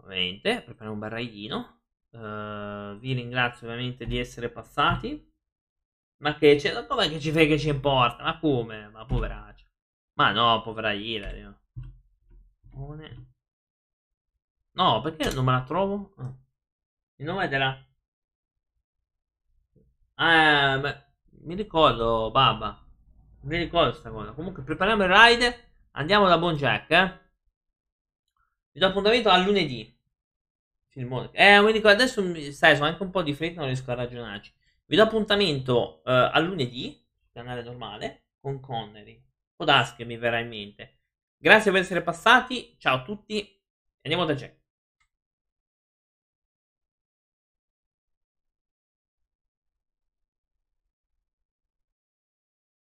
ovviamente, prepariamo un bel raidino. Uh, vi ringrazio ovviamente di essere passati. Ma che c'è? Com'è che ci fai che ci importa? Ma come? Ma poveraccio. Ma no, povera Hilary. No, perché non me la trovo? Ah. Il nome della... Ah, beh, mi ricordo, babba. Mi ricordo questa cosa. Comunque, prepariamo il ride. Andiamo da Buon Jack, eh. Vi do appuntamento a lunedì. Filmone. Eh, ricordo adesso, sai, sono anche un po' di fretta, non riesco a ragionarci. Vi do appuntamento uh, a lunedì, canale normale, con Connery. Può darsi che mi verrà in mente. Grazie per essere passati, ciao a tutti, andiamo da Jack.